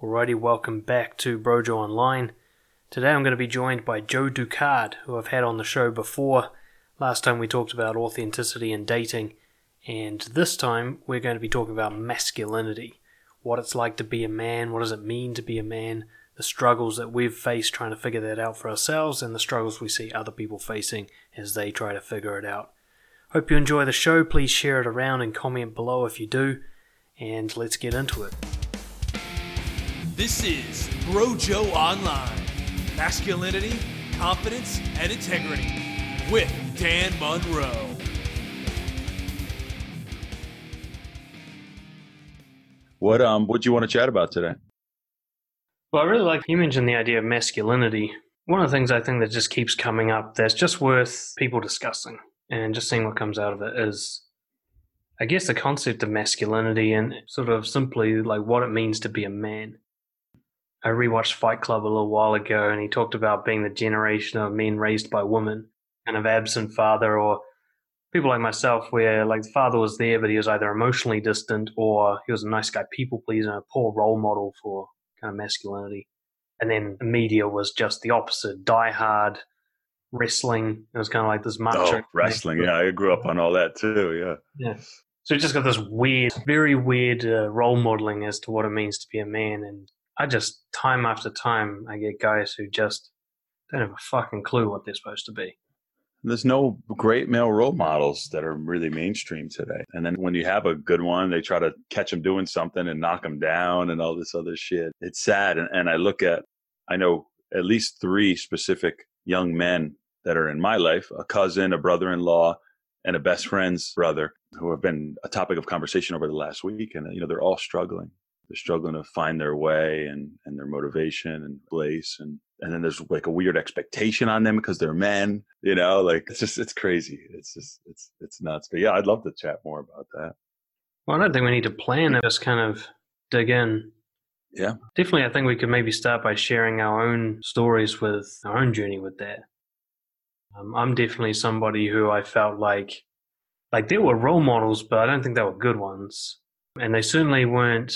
Alrighty, welcome back to Brojo Online. Today I'm going to be joined by Joe Ducard, who I've had on the show before. Last time we talked about authenticity and dating, and this time we're going to be talking about masculinity. What it's like to be a man, what does it mean to be a man, the struggles that we've faced trying to figure that out for ourselves, and the struggles we see other people facing as they try to figure it out. Hope you enjoy the show. Please share it around and comment below if you do, and let's get into it. This is Brojo Online Masculinity, Confidence, and Integrity with Dan Monroe. What um what do you want to chat about today? Well, I really like you mentioned the idea of masculinity. One of the things I think that just keeps coming up that's just worth people discussing and just seeing what comes out of it is I guess the concept of masculinity and sort of simply like what it means to be a man. I rewatched Fight Club a little while ago, and he talked about being the generation of men raised by women, kind of absent father, or people like myself, where like the father was there, but he was either emotionally distant or he was a nice guy, people pleaser, a poor role model for kind of masculinity. And then the media was just the opposite, die hard, wrestling. It was kind of like this macho. Oh, wrestling. Yeah, I grew up on all that too. Yeah. Yeah. So it just got this weird, very weird uh, role modeling as to what it means to be a man. And I just time after time I get guys who just don't have a fucking clue what they're supposed to be. There's no great male role models that are really mainstream today. And then when you have a good one, they try to catch them doing something and knock them down and all this other shit. It's sad. And, and I look at, I know at least three specific young men that are in my life a cousin, a brother in law, and a best friend's brother who have been a topic of conversation over the last week. And, you know, they're all struggling they're struggling to find their way and and their motivation and place and and then there's like a weird expectation on them because they're men you know like it's just it's crazy. It's just it's it's nuts. But yeah i'd love to chat more about that. Well i don't think we need to plan it just kind of dig in. Yeah. Definitely i think we could maybe start by sharing our own stories with our own journey with that. Um, i'm definitely somebody who i felt like like there were role models but i don't think they were good ones. And they certainly weren't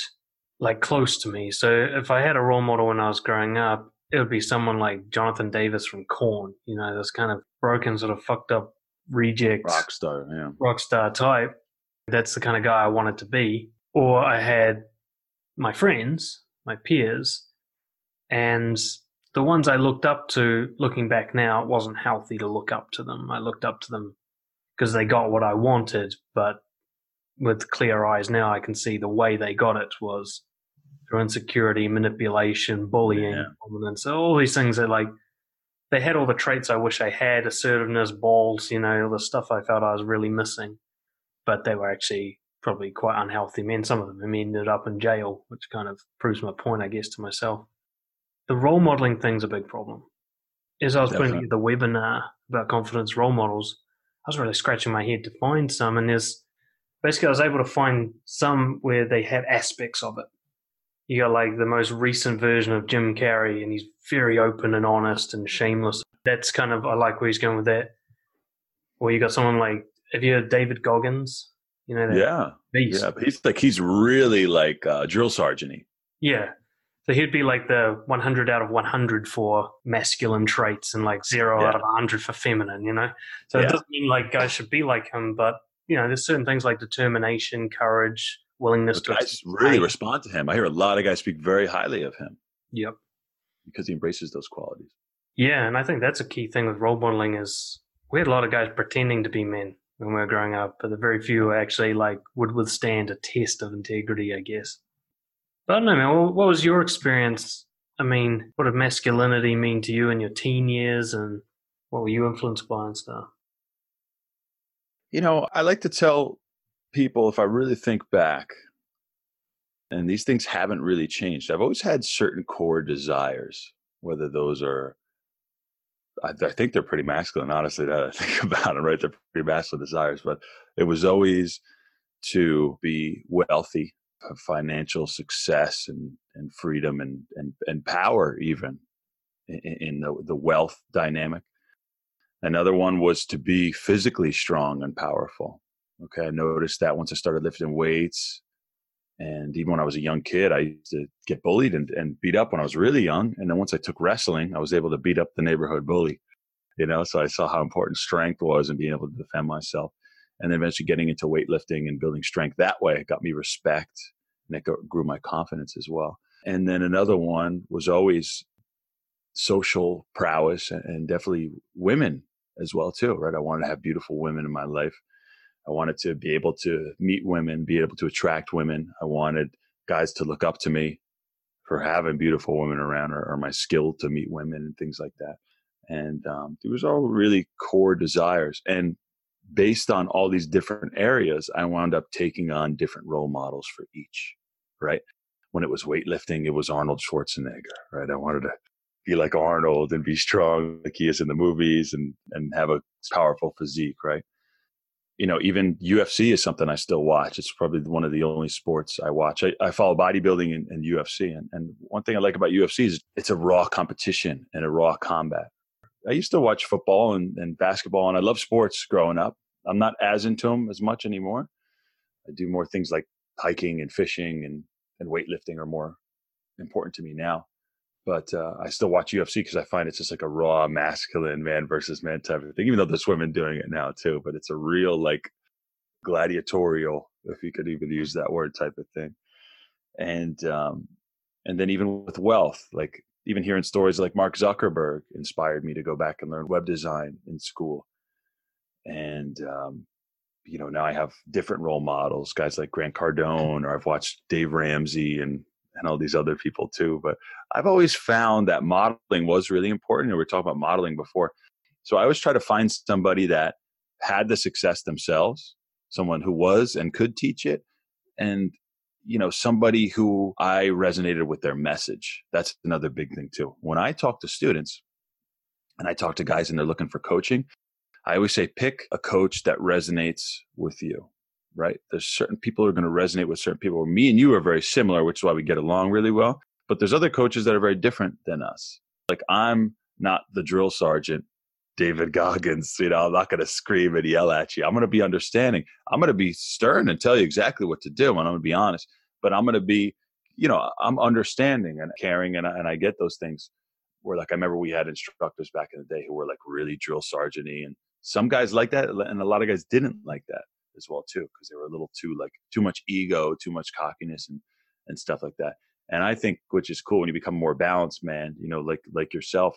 like close to me. So if I had a role model when I was growing up, it would be someone like Jonathan Davis from Korn. You know, this kind of broken, sort of fucked up reject rock star, yeah, rock star type. That's the kind of guy I wanted to be. Or I had my friends, my peers, and the ones I looked up to. Looking back now, it wasn't healthy to look up to them. I looked up to them because they got what I wanted, but with clear eyes now, I can see the way they got it was through insecurity, manipulation, bullying, yeah. dominance, all these things that like they had all the traits I wish I had, assertiveness, balls, you know, all the stuff I felt I was really missing. But they were actually probably quite unhealthy men. Some of them ended up in jail, which kind of proves my point, I guess, to myself. The role modeling thing's a big problem. As I was Definitely. putting together the webinar about confidence role models, I was really scratching my head to find some, and there's basically I was able to find some where they have aspects of it you got like the most recent version of Jim Carrey, and he's very open and honest and shameless. That's kind of I like where he's going with that. Or you got someone like have you heard David Goggins? You know that yeah, beast. Yeah, he's like he's really like uh, drill sergeanty. Yeah, so he'd be like the 100 out of 100 for masculine traits and like zero yeah. out of 100 for feminine. You know, so yeah. it doesn't mean like guys should be like him, but you know, there's certain things like determination, courage, willingness to guys really respond to him. I hear a lot of guys speak very highly of him. Yep. Because he embraces those qualities. Yeah, and I think that's a key thing with role modeling is we had a lot of guys pretending to be men when we were growing up, but the very few actually like would withstand a test of integrity, I guess. But I don't know, man. What was your experience? I mean, what did masculinity mean to you in your teen years, and what were you influenced by and stuff? You know, I like to tell people, if I really think back, and these things haven't really changed, I've always had certain core desires, whether those are, I, I think they're pretty masculine, honestly, that I think about them, right? They're pretty masculine desires, but it was always to be wealthy, financial success and, and freedom and, and, and power even in, in the, the wealth dynamic. Another one was to be physically strong and powerful. Okay, I noticed that once I started lifting weights, And even when I was a young kid, I used to get bullied and, and beat up when I was really young. And then once I took wrestling, I was able to beat up the neighborhood bully. You know, so I saw how important strength was and being able to defend myself. And then eventually getting into weightlifting and building strength that way got me respect and it grew my confidence as well. And then another one was always social prowess and definitely women as well too, right? I wanted to have beautiful women in my life. I wanted to be able to meet women, be able to attract women. I wanted guys to look up to me for having beautiful women around or, or my skill to meet women and things like that. And um, it was all really core desires. And based on all these different areas, I wound up taking on different role models for each, right? When it was weightlifting, it was Arnold Schwarzenegger, right? I wanted to be like Arnold and be strong like he is in the movies and, and have a powerful physique, right? You know, even UFC is something I still watch. It's probably one of the only sports I watch. I, I follow bodybuilding and, and UFC. And, and one thing I like about UFC is it's a raw competition and a raw combat. I used to watch football and, and basketball, and I love sports growing up. I'm not as into them as much anymore. I do more things like hiking and fishing and, and weightlifting are more important to me now but uh, I still watch UFC because I find it's just like a raw masculine man versus man type of thing. Even though there's women doing it now too, but it's a real like gladiatorial, if you could even use that word, type of thing. And um, and then even with wealth, like even hearing stories like Mark Zuckerberg inspired me to go back and learn web design in school. And um, you know now I have different role models, guys like Grant Cardone, or I've watched Dave Ramsey and and all these other people too. But I've always found that modeling was really important. And we were talking about modeling before. So I always try to find somebody that had the success themselves, someone who was and could teach it, and you know somebody who I resonated with their message. That's another big thing too. When I talk to students and I talk to guys and they're looking for coaching, I always say pick a coach that resonates with you right? There's certain people who are going to resonate with certain people. Me and you are very similar, which is why we get along really well. But there's other coaches that are very different than us. Like I'm not the drill sergeant, David Goggins. You know, I'm not going to scream and yell at you. I'm going to be understanding. I'm going to be stern and tell you exactly what to do, and I'm going to be honest. But I'm going to be, you know, I'm understanding and caring, and I, and I get those things. Where like I remember we had instructors back in the day who were like really drill sergeanty, and some guys like that, and a lot of guys didn't like that as well too because they were a little too like too much ego too much cockiness and and stuff like that. And i think which is cool when you become more balanced man you know like like yourself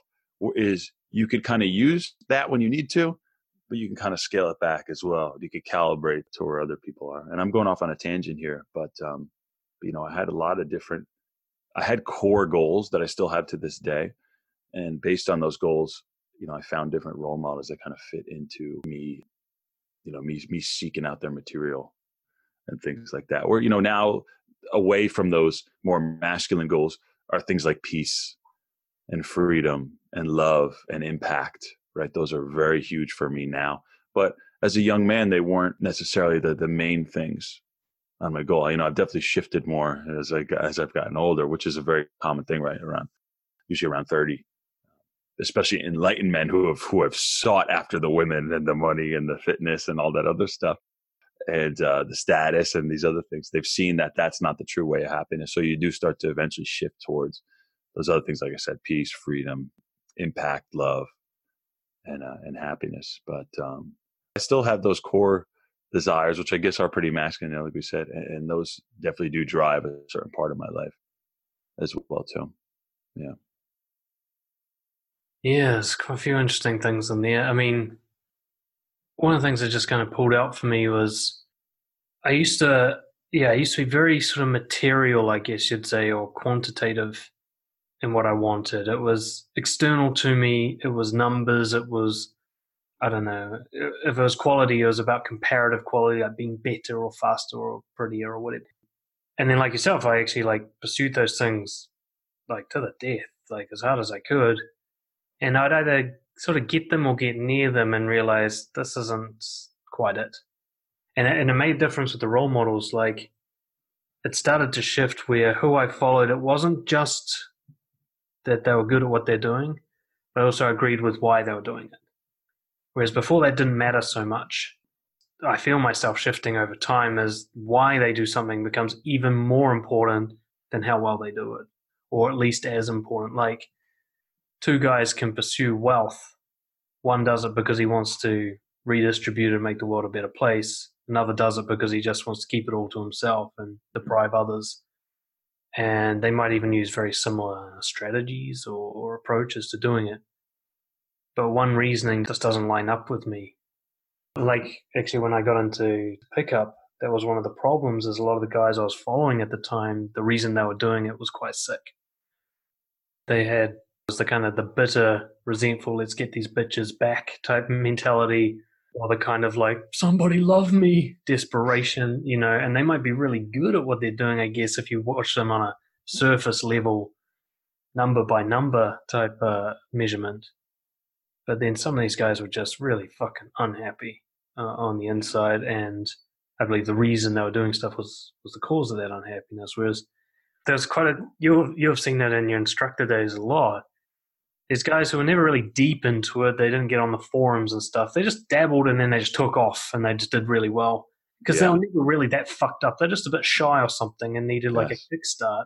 is you could kind of use that when you need to but you can kind of scale it back as well. You could calibrate to where other people are. And i'm going off on a tangent here but um you know i had a lot of different i had core goals that i still have to this day and based on those goals you know i found different role models that kind of fit into me you know me me seeking out their material and things mm-hmm. like that or you know now away from those more masculine goals are things like peace and freedom and love and impact right? Those are very huge for me now but as a young man they weren't necessarily the the main things on my goal. You know i've definitely shifted more as i as i've gotten older which is a very common thing right around usually around 30 especially enlightened men who have who have sought after the women and the money and the fitness and all that other stuff and uh, the status and these other things they've seen that that's not the true way of happiness. So you do start to eventually shift towards those other things like i said peace freedom impact love and uh, and happiness. But um, i still have those core desires which i guess are pretty masculine like we said and, and those definitely do drive a certain part of my life as well too. Yeah yeah, there's quite a few interesting things in there. I mean, one of the things that just kind of pulled out for me was I used to, yeah, I used to be very sort of material, I guess you'd say, or quantitative in what I wanted. It was external to me, it was numbers, it was, I don't know, if it was quality, it was about comparative quality, like being better or faster or prettier or whatever. And then, like yourself, I actually like pursued those things like to the death, like as hard as I could and I'd either sort of get them or get near them and realize this isn't quite it. And, and it made a difference with the role models. Like it started to shift where who I followed, it wasn't just that they were good at what they're doing, but also agreed with why they were doing it. Whereas before that didn't matter so much. I feel myself shifting over time as why they do something becomes even more important than how well they do it, or at least as important. Like two guys can pursue wealth. One does it because he wants to redistribute and make the world a better place. Another does it because he just wants to keep it all to himself and deprive others. And they might even use very similar strategies or, or approaches to doing it. But one reasoning just doesn't line up with me. Like, actually, when I got into pickup, that was one of the problems is a lot of the guys I was following at the time, the reason they were doing it was quite sick. They had was the kind of the bitter, resentful, let's get these bitches back type mentality, or the kind of like, somebody love me desperation, you know, and they might be really good at what they're doing, I guess, if you watch them on a surface level, number by number type uh, measurement. But then some of these guys were just really fucking unhappy uh, on the inside, and I believe the reason they were doing stuff was was the cause of that unhappiness. Whereas there's quite a you you have seen that in your instructor days a lot there's guys who were never really deep into it. They didn't get on the forums and stuff. They just dabbled and then they just took off and they just did really well because yeah. they were never really that fucked up. They're just a bit shy or something and needed like yes. a kickstart.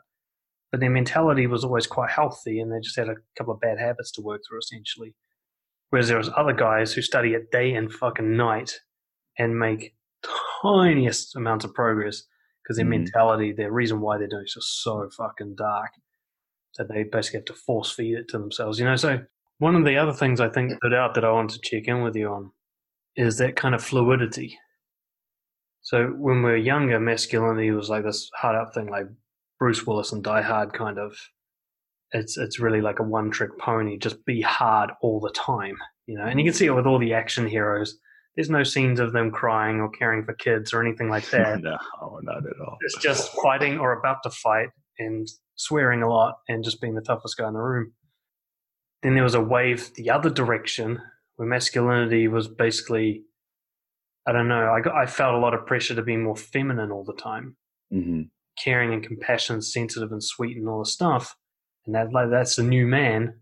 But their mentality was always quite healthy and they just had a couple of bad habits to work through essentially. Whereas there was other guys who study it day and fucking night and make tiniest amounts of progress because their mm. mentality, their reason why they're doing it is just so fucking dark that they basically have to force feed it to themselves. You know, so one of the other things I think put out that I want to check in with you on is that kind of fluidity. So when we are younger, masculinity was like this hard up thing, like Bruce Willis and Die Hard kind of. It's it's really like a one trick pony. Just be hard all the time, you know. And you can see it with all the action heroes. There's no scenes of them crying or caring for kids or anything like that. no, not at all. It's just fighting or about to fight and swearing a lot and just being the toughest guy in the room. Then there was a wave the other direction where masculinity was basically, I don't know, I, got, I felt a lot of pressure to be more feminine all the time, mm-hmm. caring and compassionate, sensitive and sweet and all the stuff. And that like that's the new man.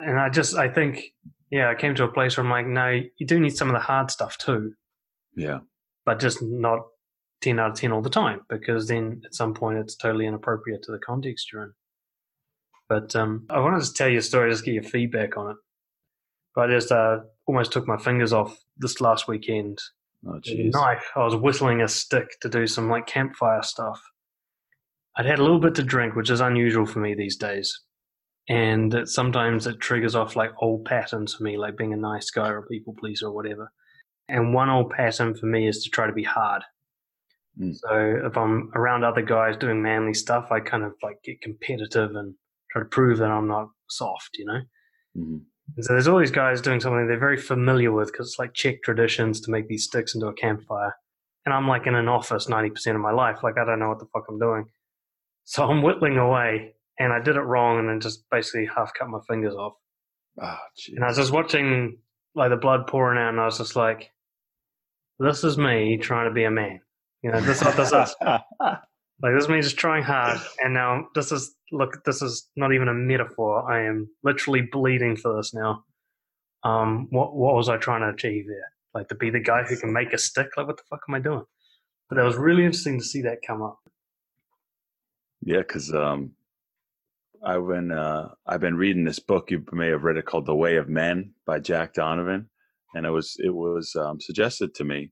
And I just I think yeah, I came to a place where I'm like, no, you do need some of the hard stuff too. Yeah. But just not 10 out of 10 all the time because then at some point it's totally inappropriate to the context you're in. But um, I wanted to tell you a story, just get your feedback on it. But I just uh, almost took my fingers off this last weekend. Oh, jeez. Knife. I was whittling a stick to do some like campfire stuff. I'd had a little bit to drink, which is unusual for me these days. And it, sometimes it triggers off like old patterns for me, like being a nice guy or a people pleaser or whatever. And one old pattern for me is to try to be hard. Mm. So if I'm around other guys doing manly stuff, I kind of like get competitive and try to prove that I'm not soft, you know. Mm-hmm. so there's all these guys doing something they're very familiar with because it's like Czech traditions to make these sticks into a campfire, and I'm like in an office ninety percent of my life, like I don't know what the fuck I'm doing. So I'm whittling away, and I did it wrong, and then just basically half cut my fingers off. Oh, and I was just watching like the blood pouring out, and I was just like, "This is me trying to be a man." You know, this, this is like this is me just trying hard, and now this is look. This is not even a metaphor. I am literally bleeding for this now. Um, what what was I trying to achieve there? Like to be the guy who can make a stick. Like what the fuck am I doing? But that was really interesting to see that come up. Yeah, because um, I've been uh, I've been reading this book. You may have read it called The Way of Men by Jack Donovan, and it was it was um, suggested to me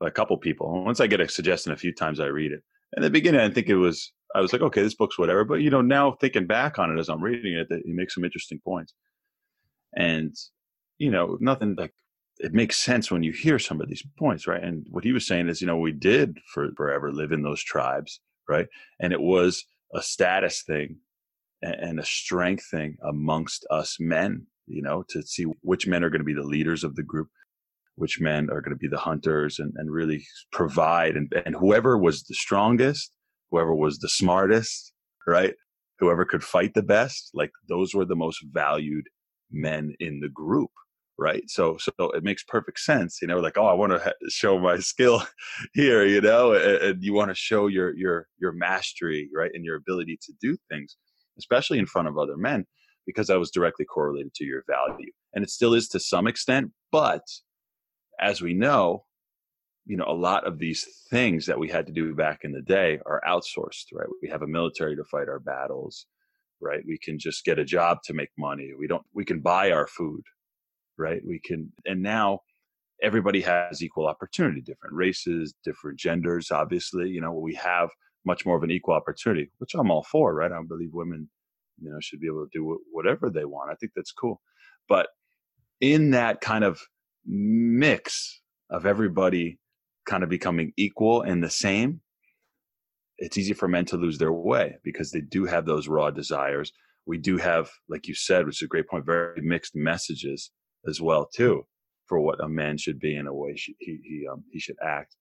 a couple people. Once I get a suggestion a few times, I read it. In the beginning, I think it was I was like, okay, this book's whatever. But you know, now thinking back on it as I'm reading it, that he makes some interesting points. And you know, nothing like it makes sense when you hear some of these points, right? And what he was saying is, you know, we did for forever live in those tribes, right? And it was a status thing and a strength thing amongst us men, you know, to see which men are going to be the leaders of the group, which men are going to be the hunters and, and really provide and, and whoever was the strongest whoever was the smartest right? Whoever could fight the best like those were the most valued men in the group right? So so it makes perfect sense you know like oh i want to ha- show my skill here you know and, and you want to show your your your mastery right and your ability to do things especially in front of other men because that was directly correlated to your value. And it still is to some extent but as we know, you know, a lot of these things that we had to do back in the day are outsourced, right? We have a military to fight our battles, right? We can just get a job to make money. We don't, we can buy our food, right? We can, and now everybody has equal opportunity, different races, different genders, obviously, you know, we have much more of an equal opportunity, which I'm all for, right? I believe women, you know, should be able to do whatever they want. I think that's cool. But in that kind of mix of everybody kind of becoming equal and the same, it's easy for men to lose their way because they do have those raw desires. We do have, like you said, which is a great point, very mixed messages as well too for what a man should be and a way he he um, he should act,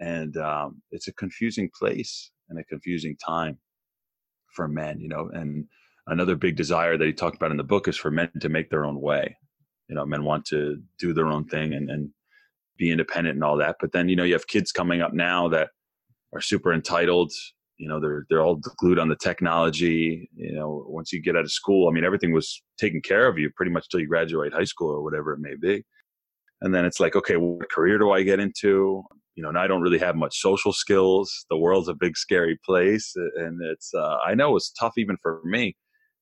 and um, it's a confusing place and a confusing time for men, you know. And another big desire that he talked about in the book is for men to make their own way. You know, men want to do their own thing and, and be independent and all that. But then, you know, you have kids coming up now that are super entitled. You know, they're they're all glued on the technology. You know, once you get out of school, I mean, everything was taken care of you pretty much till you graduate high school or whatever it may be. And then it's like, okay, what career do I get into? You know, and I don't really have much social skills. The world's a big, scary place, and it's. Uh, I know it's tough even for me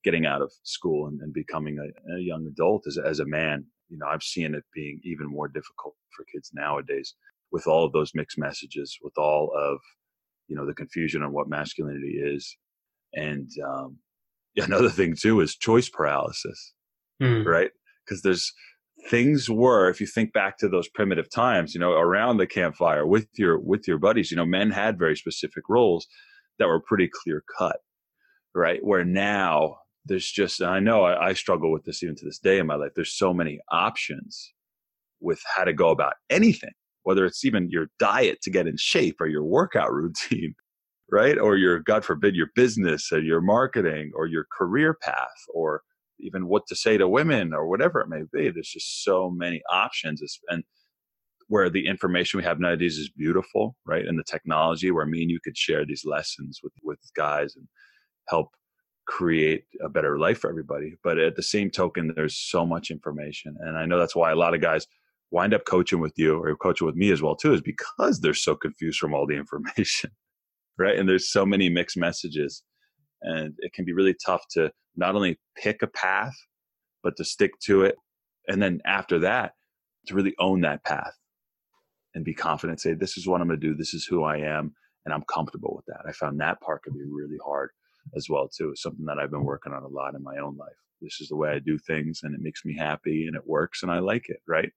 getting out of school and, and becoming a, a, young adult as, as a man you know i've seen it being even more difficult for kids nowadays with all of those mixed messages with all of you know the confusion on what masculinity is. And um, another thing too is choice paralysis mm. right? Because there's things were if you think back to those primitive times you know around the campfire with your with your buddies you know men had very specific roles that were pretty clear cut right? Where now there's just i know I, I, struggle with this even to this day in my life there's so many options with how to go about anything whether it's even your diet to get in shape or your workout routine right? Or your god forbid your business or your marketing or your career path or even what to say to women or whatever it may be. There's just so many options. And where the information we have nowadays is beautiful right? And the technology where me and you could share these lessons with with guys and help create a better life for everybody. But at the same token, there's so much information. And I know that's why a lot of guys wind up coaching with you or coaching with me as well too, is because they're so confused from all the information. Right. And there's so many mixed messages. And it can be really tough to not only pick a path, but to stick to it. And then after that, to really own that path and be confident, say, this is what I'm going to do. This is who I am. And I'm comfortable with that. I found that part could be really hard as well too. Something that I've been working on a lot in my own life. This is the way I do things, and it makes me happy, and it works, and I like it, right?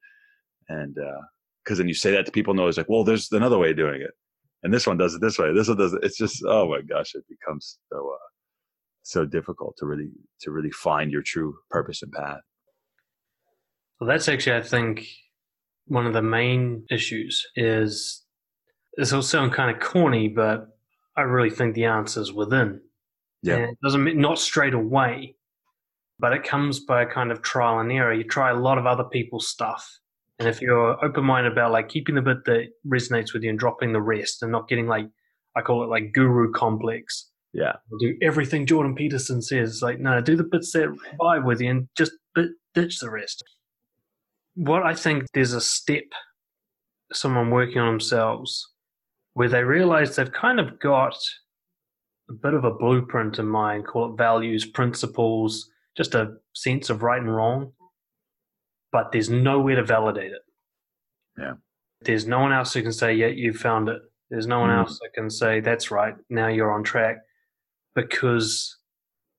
And because uh, then you say that to people, know it's like, well, there's another way of doing it, and this one does it this way. This one does it. It's just, oh my gosh, it becomes so uh, so difficult to really to really find your true purpose and path. Well, that's actually, I think, one of the main issues is this will sound kind of corny, but I really think the answer is within. Yeah. And it doesn't mean not straight away, but it comes by a kind of trial and error. You try a lot of other people's stuff. And if you're open minded about like keeping the bit that resonates with you and dropping the rest and not getting like, I call it like guru complex. Yeah. Do everything Jordan Peterson says. Like, no, do the bits that vibe with you and just bit, ditch the rest. What I think there's a step, someone working on themselves, where they realize they've kind of got a bit of a blueprint in mind, call it values, principles, just a sense of right and wrong, but there's nowhere to validate it. Yeah. There's no one else who can say, yeah, you found it. There's no one mm. else that can say, that's right, now you're on track. Because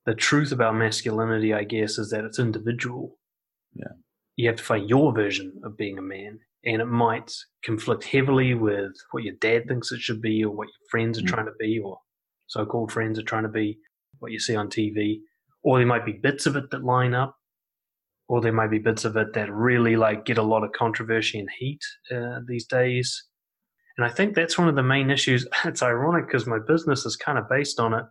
the truth about masculinity, I guess, is that it's individual. Yeah. You have to find your version of being a man. And it might conflict heavily with what your dad thinks it should be or what your friends are mm. trying to be or so-called friends are trying to be what you see on TV, or there might be bits of it that line up, or there might be bits of it that really like get a lot of controversy and heat uh, these days. And I think that's one of the main issues. It's ironic because my business is kind of based on it.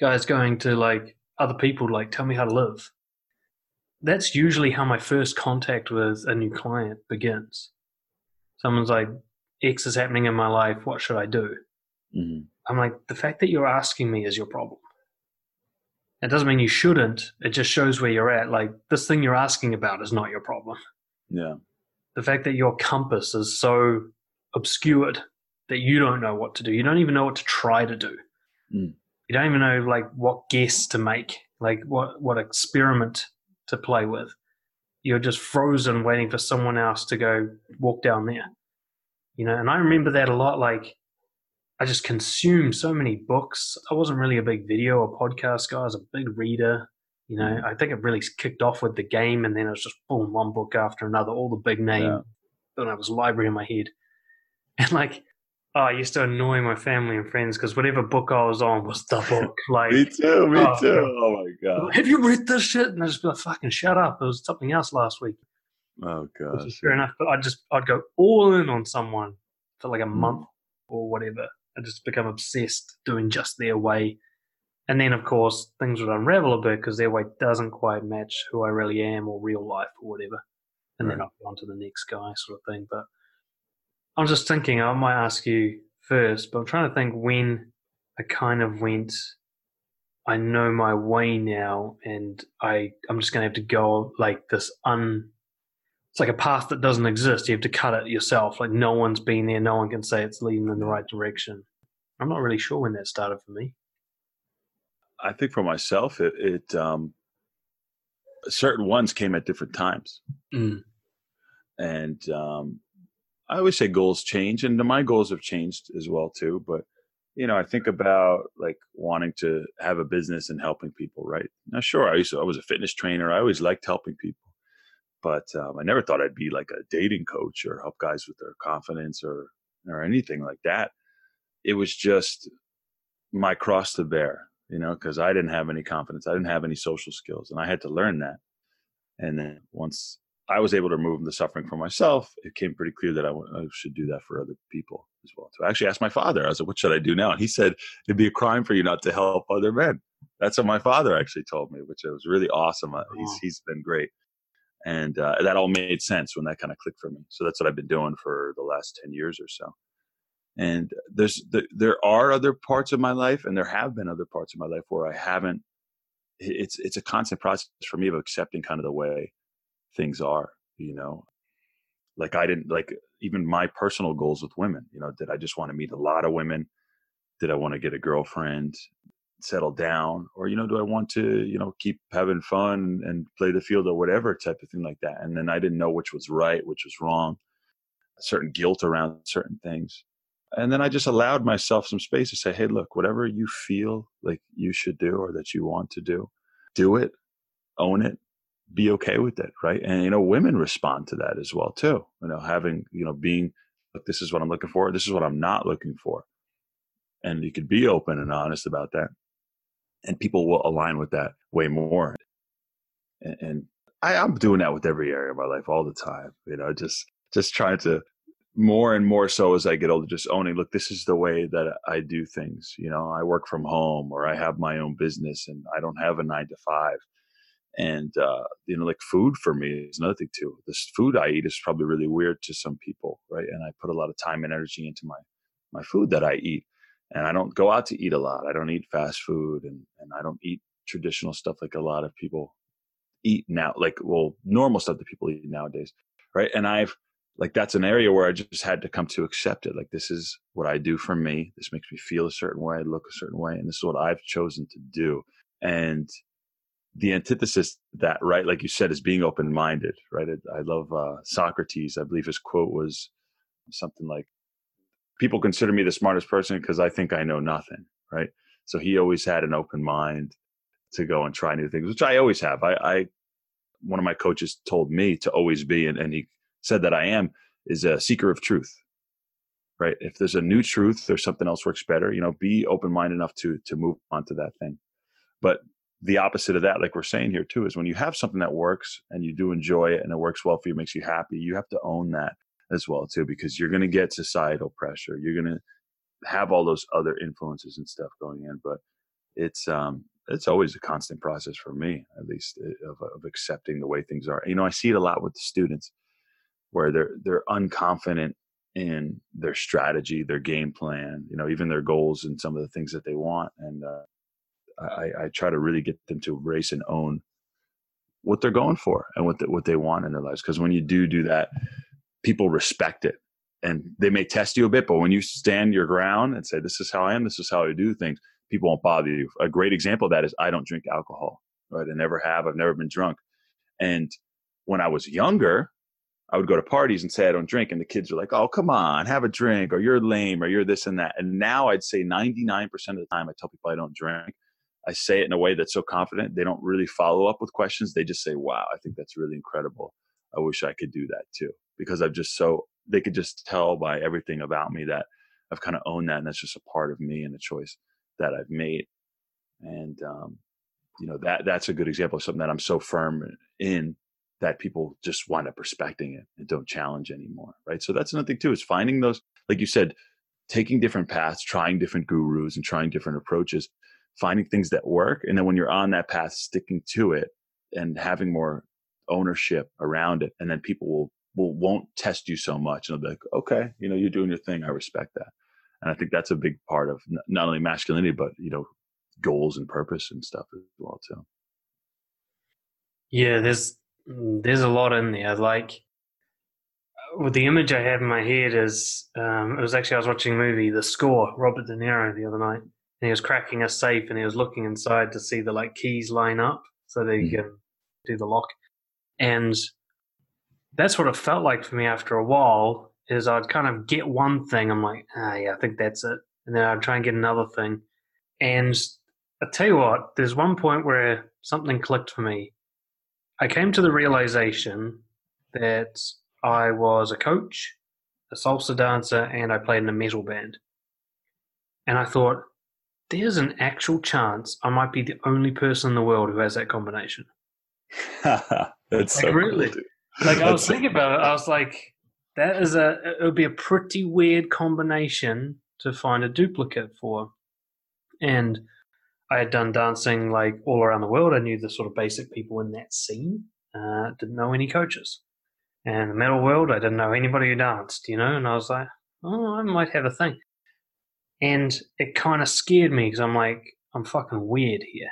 Guys going to like other people like tell me how to live. That's usually how my first contact with a new client begins. Someone's like, X is happening in my life. What should I do? Mm-hmm. I'm like, the fact that you're asking me is your problem. It doesn't mean you shouldn't. It just shows where you're at. Like this thing you're asking about is not your problem. Yeah. The fact that your compass is so obscured that you don't know what to do. You don't even know what to try to do. Mm. You don't even know like what guess to make, like what what experiment to play with. You're just frozen waiting for someone else to go walk down there. You know, and I remember that a lot like I just consumed so many books. I wasn't really a big video or podcast guy. I was a big reader. You know, Mm. I think it really kicked off with the game, and then it was just boom, one book after another, all the big name. Yeah. Then I was library in my head, and like, oh, I used to annoy my family and friends because whatever book I was on was the book. Like, Me too. Me Oh, too. Oh my god. have you read this shit? And I just be like, fucking shut up. It was something else last week, Oh god. fair enough. But I just I'd go all in on someone for like a Mm. month or whatever. I just become obsessed doing just their way. And then, of course, things would unravel a bit because their way doesn't quite match who I really am or real life or whatever. And then I'll go on to the next guy, sort of thing. But I'm just thinking, I might ask you first, but I'm trying to think when I kind of went, I know my way now, and I, I'm just going to have to go like this un. It's like a path that doesn't exist. You have to cut it yourself. Like no one's been there. No one can say it's leading in the right direction. I'm not really sure when that started for me. I think for myself, it, it um, certain ones came at different times, Mm. and um, I always say goals change, and my goals have changed as well too. But you know, I think about like wanting to have a business and helping people. Right now, sure, I used to, I was a fitness trainer. I always liked helping people, but um, I never thought I'd be like a dating coach or help guys with their confidence or or anything like that. It was just my cross to bear, you know, because I didn't have any confidence. I didn't have any social skills, and I had to learn that. And then once I was able to remove the suffering from myself, it came pretty clear that I should do that for other people as well. So I actually asked my father, I was like, what should I do now? And he said, it'd be a crime for you not to help other men. That's what my father actually told me, which was really awesome. Uh, He's, he's been great. And uh, that all made sense when that kind of clicked for me. So that's what I've been doing for the last 10 years or so. And there's th- there are other parts of my life, and there have been other parts of my life where I haven't. It's it's a constant process for me of accepting kind of the way things are. You know, like I didn't like even my personal goals with women. You know, did I just want to meet a lot of women? Did I want to get a girlfriend, settle down, or you know, do I want to you know keep having fun and play the field or whatever type of thing like that? And then I didn't know which was right, which was wrong. Certain guilt around certain things and then I just allowed myself some space to say, hey, look, whatever you feel like you should do or that you want to do, do it, own it, be okay with it, right? And you know, women respond to that as well too. You know, having you know, being, look, this is what I'm looking for, this is what I'm not looking for, and you could be open and honest about that, and people will align with that way more. And, and I, I'm doing that with every area of my life all the time. You know, just just trying to more and more so as I get older, just owning, look, this is the way that I do things. You know, I work from home or I have my own business and I don't have a nine to five. And, uh, you know, like food for me is another thing too. This food I eat is probably really weird to some people, right? And I put a lot of time and energy into my, my food that I eat. And I don't go out to eat a lot. I don't eat fast food and, and I don't eat traditional stuff like a lot of people eat now, like, well, normal stuff that people eat nowadays. Right. And I've, like that's an area where I just had to come to accept it. Like this is what I do for me. This makes me feel a certain way, I look a certain way, and this is what I've chosen to do. And the antithesis that, right, like you said, is being open minded. Right. I love uh, Socrates. I believe his quote was something like, "People consider me the smartest person because I think I know nothing." Right. So he always had an open mind to go and try new things, which I always have. I, I one of my coaches told me to always be, and, and he said that I am is a seeker of truth. Right. If there's a new truth there's something else works better, you know, be open minded enough to to move on to that thing. But the opposite of that, like we're saying here too, is when you have something that works and you do enjoy it and it works well for you, makes you happy, you have to own that as well too, because you're going to get societal pressure. You're going to have all those other influences and stuff going in. But it's um it's always a constant process for me, at least, of, of accepting the way things are. You know, I see it a lot with the students where they're they're unconfident in their strategy, their game plan, you know, even their goals and some of the things that they want. And uh, I, I try to really get them to embrace and own what they're going for and what the, what they want in their lives. Because when you do do that, people respect it. and they may test you a bit, but when you stand your ground and say, "This is how I am. This is how I do things," people won't bother you. A great example of that is I don't drink alcohol. Right, I never have. I've never been drunk. And when I was younger, I would go to parties and say I don't drink, and the kids are like, "Oh, come on, have a drink," or "You're lame," or "You're this and that." And now I'd say 99% of the time I tell people I don't drink. I say it in a way that's so confident they don't really follow up with questions. They just say, "Wow, I think that's really incredible. I wish I could do that too." Because I'm just so they could just tell by everything about me that I've kind of owned that, and that's just a part of me and a choice that I've made. And um, you know that that's a good example of something that I'm so firm in that people just wind up respecting it and don't challenge anymore, right? So that's another thing too is finding those, like you said, taking different paths, trying different gurus, and trying different approaches, finding things that work, and then when you're on that path, sticking to it and having more ownership around it, and then people will will won't test you so much, and they'll be like, okay, you know, you're doing your thing, I respect that, and I think that's a big part of not only masculinity, but you know, goals and purpose and stuff as well too. Yeah, there's there's a lot in there. Like, well, the image I have in my head is um, it was actually I was watching a movie, The Score, Robert De Niro, the other night, and he was cracking a safe and he was looking inside to see the like keys line up so that he mm. can do the lock, and that's what it felt like for me after a while. Is I'd kind of get one thing, I'm like, ah, yeah, I think that's it, and then I'd try and get another thing, and I tell you what, there's one point where something clicked for me I came to the realization that I was a coach, a salsa dancer, and I played in a metal band. And I thought, there's an actual chance I might be the only person in the world who has that combination. That's like, so really. Cool, like I was thinking about it, I was like, that is a it would be a pretty weird combination to find a duplicate for. And I had done dancing like all around the world. I knew the sort of basic people in that scene. Uh, didn't know any coaches. And the metal world, I didn't know anybody who danced, you know. And I was like, oh, I might have a thing. And it kind of scared me because I'm like, I'm fucking weird here.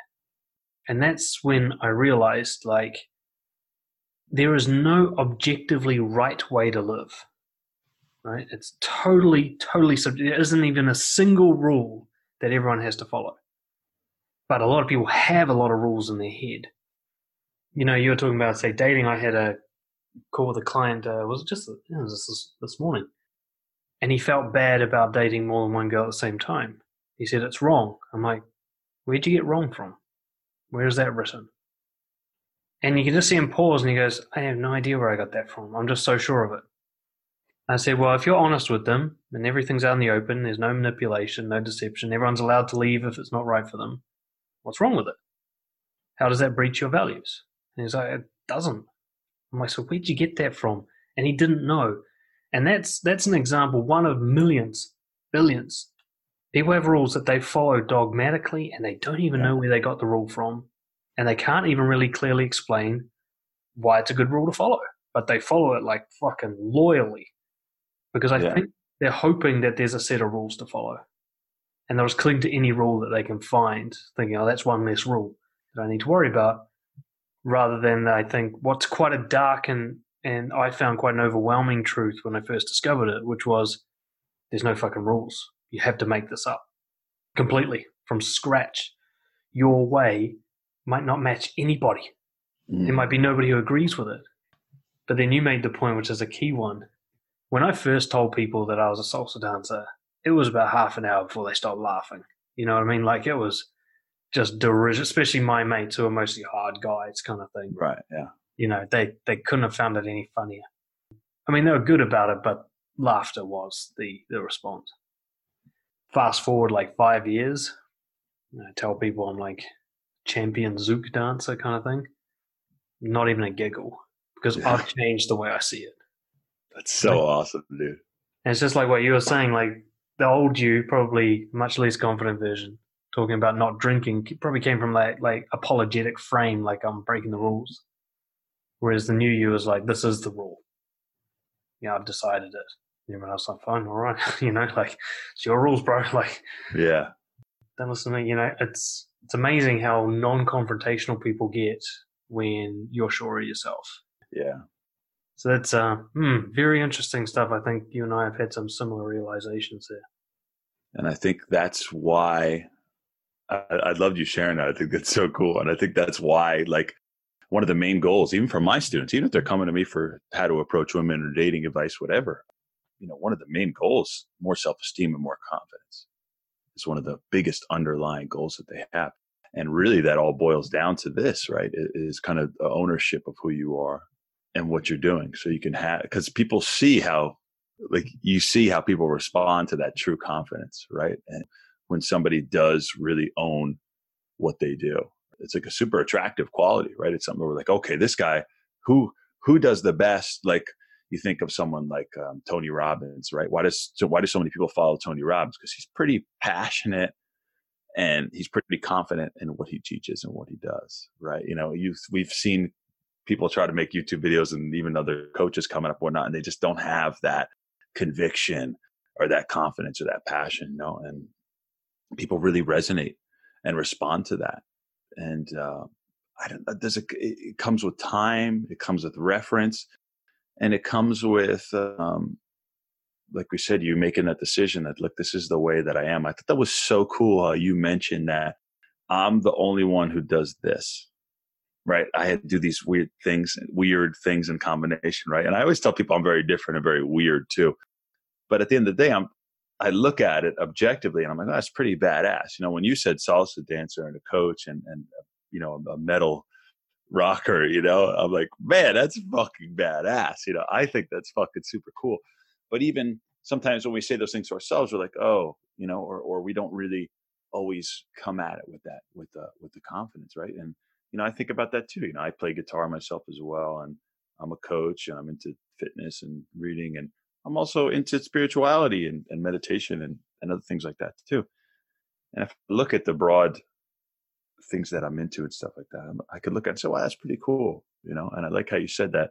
And that's when I realized like there is no objectively right way to live. Right? It's totally, totally subjective. There isn't even a single rule that everyone has to follow but a lot of people have a lot of rules in their head. You know, you were talking about say dating. I had a call with a client. Uh, was it just this, this morning, and he felt bad about dating more than one girl at the same time. He said it's wrong. I'm like, where'd you get wrong from? Where is that written? And you can just see him pause, and he goes, I have no idea where I got that from. I'm just so sure of it. I said, well, if you're honest with them and everything's out in the open, there's no manipulation, no deception, everyone's allowed to leave if it's not right for them What's wrong with it? How does that breach your values? And he's like, it doesn't. I'm like, so where'd you get that from? And he didn't know. And that's that's an example, one of millions, billions. People have rules that they follow dogmatically and they don't even know where they got the rule from. And they can't even really clearly explain why it's a good rule to follow. But they follow it like fucking loyally. Because I yeah. think they're hoping that there's a set of rules to follow and they'll just cling to any rule that they can find, thinking, oh, that's one less rule that I need to worry about, rather than I think what's quite a dark and and I found quite an overwhelming truth when I first discovered it, which was there's no fucking rules. You have to make this up completely from scratch. Your way might not match anybody. Mm. There might be nobody who agrees with it. But then you made the point, which is a key one. When I first told people that I was a salsa dancer, it was about half an hour before they stopped laughing. You know what I mean? Like it was just derision, especially my mates who are mostly hard guys, kind of thing. Right. Yeah. You know, they they couldn't have found it any funnier. I mean, they were good about it, but laughter was the the response. Fast forward like five years, I tell people I'm like champion zouk dancer kind of thing. Not even a giggle because yeah. I've changed the way I see it. That's so like, awesome, dude. And it's just like what you were saying, like the old you, probably much less confident version, talking about not drinking, probably came from like like apologetic frame, like I'm breaking the rules. Whereas the new you is like, this is the rule. Yeah, I've decided it. Everyone else like, fine, all right, you know, like it's your rules, bro. Like, yeah. Don't listen to me. You know, it's it's amazing how non-confrontational people get when you're sure of yourself. Yeah. So that's uh, hmm, very interesting stuff. I think you and I have had some similar realizations there. And I think that's why I, I loved you sharing that. I think that's so cool. And I think that's why, like, one of the main goals, even for my students, even if they're coming to me for how to approach women or dating advice, whatever, you know, one of the main goals, more self esteem and more confidence, is one of the biggest underlying goals that they have. And really, that all boils down to this, right? Is kind of ownership of who you are and what you're doing. So you can have, because people see how, like, you see how people respond to that true confidence, right? And when somebody does really own what they do, it's like a super attractive quality, right? It's something where we're like, okay, this guy, who who does the best? Like, you think of someone like um, Tony Robbins, right? Why does so why do so many people follow Tony Robbins? Because he's pretty passionate and he's pretty confident in what he teaches and what he does, right? You know, you we've seen people try to make YouTube videos and even other coaches coming up whatnot, and they just don't have that conviction or that confidence or that passion, you know, and people really resonate and respond to that. And uh, I don't. There's a. It comes with time. It comes with reference, and it comes with um, like we said, you making that decision that look, this is the way that I am. I thought that was so cool how you mentioned that I'm the only one who does this. Right. I had to do these weird things, weird things in combination. Right. And I always tell people I'm very different and very weird too. But at the end of the day, I'm, I look at it objectively and I'm like, oh, that's pretty badass. You know, when you said salsa dancer and a coach and, and, uh, you know, a metal rocker, you know, I'm like, man, that's fucking badass. You know, I think that's fucking super cool. But even sometimes when we say those things to ourselves, we're like, oh, you know, or or we don't really always come at it with that with the with the confidence, right? And you know, I think about that too. You know, I play guitar myself as well, and I'm a coach, and I'm into fitness and reading, and I'm also into spirituality and, and meditation and, and other things like that too. And if I look at the broad things that I'm into and stuff like that, i could look at and say, "Well, that's pretty cool," you know. And I like how you said that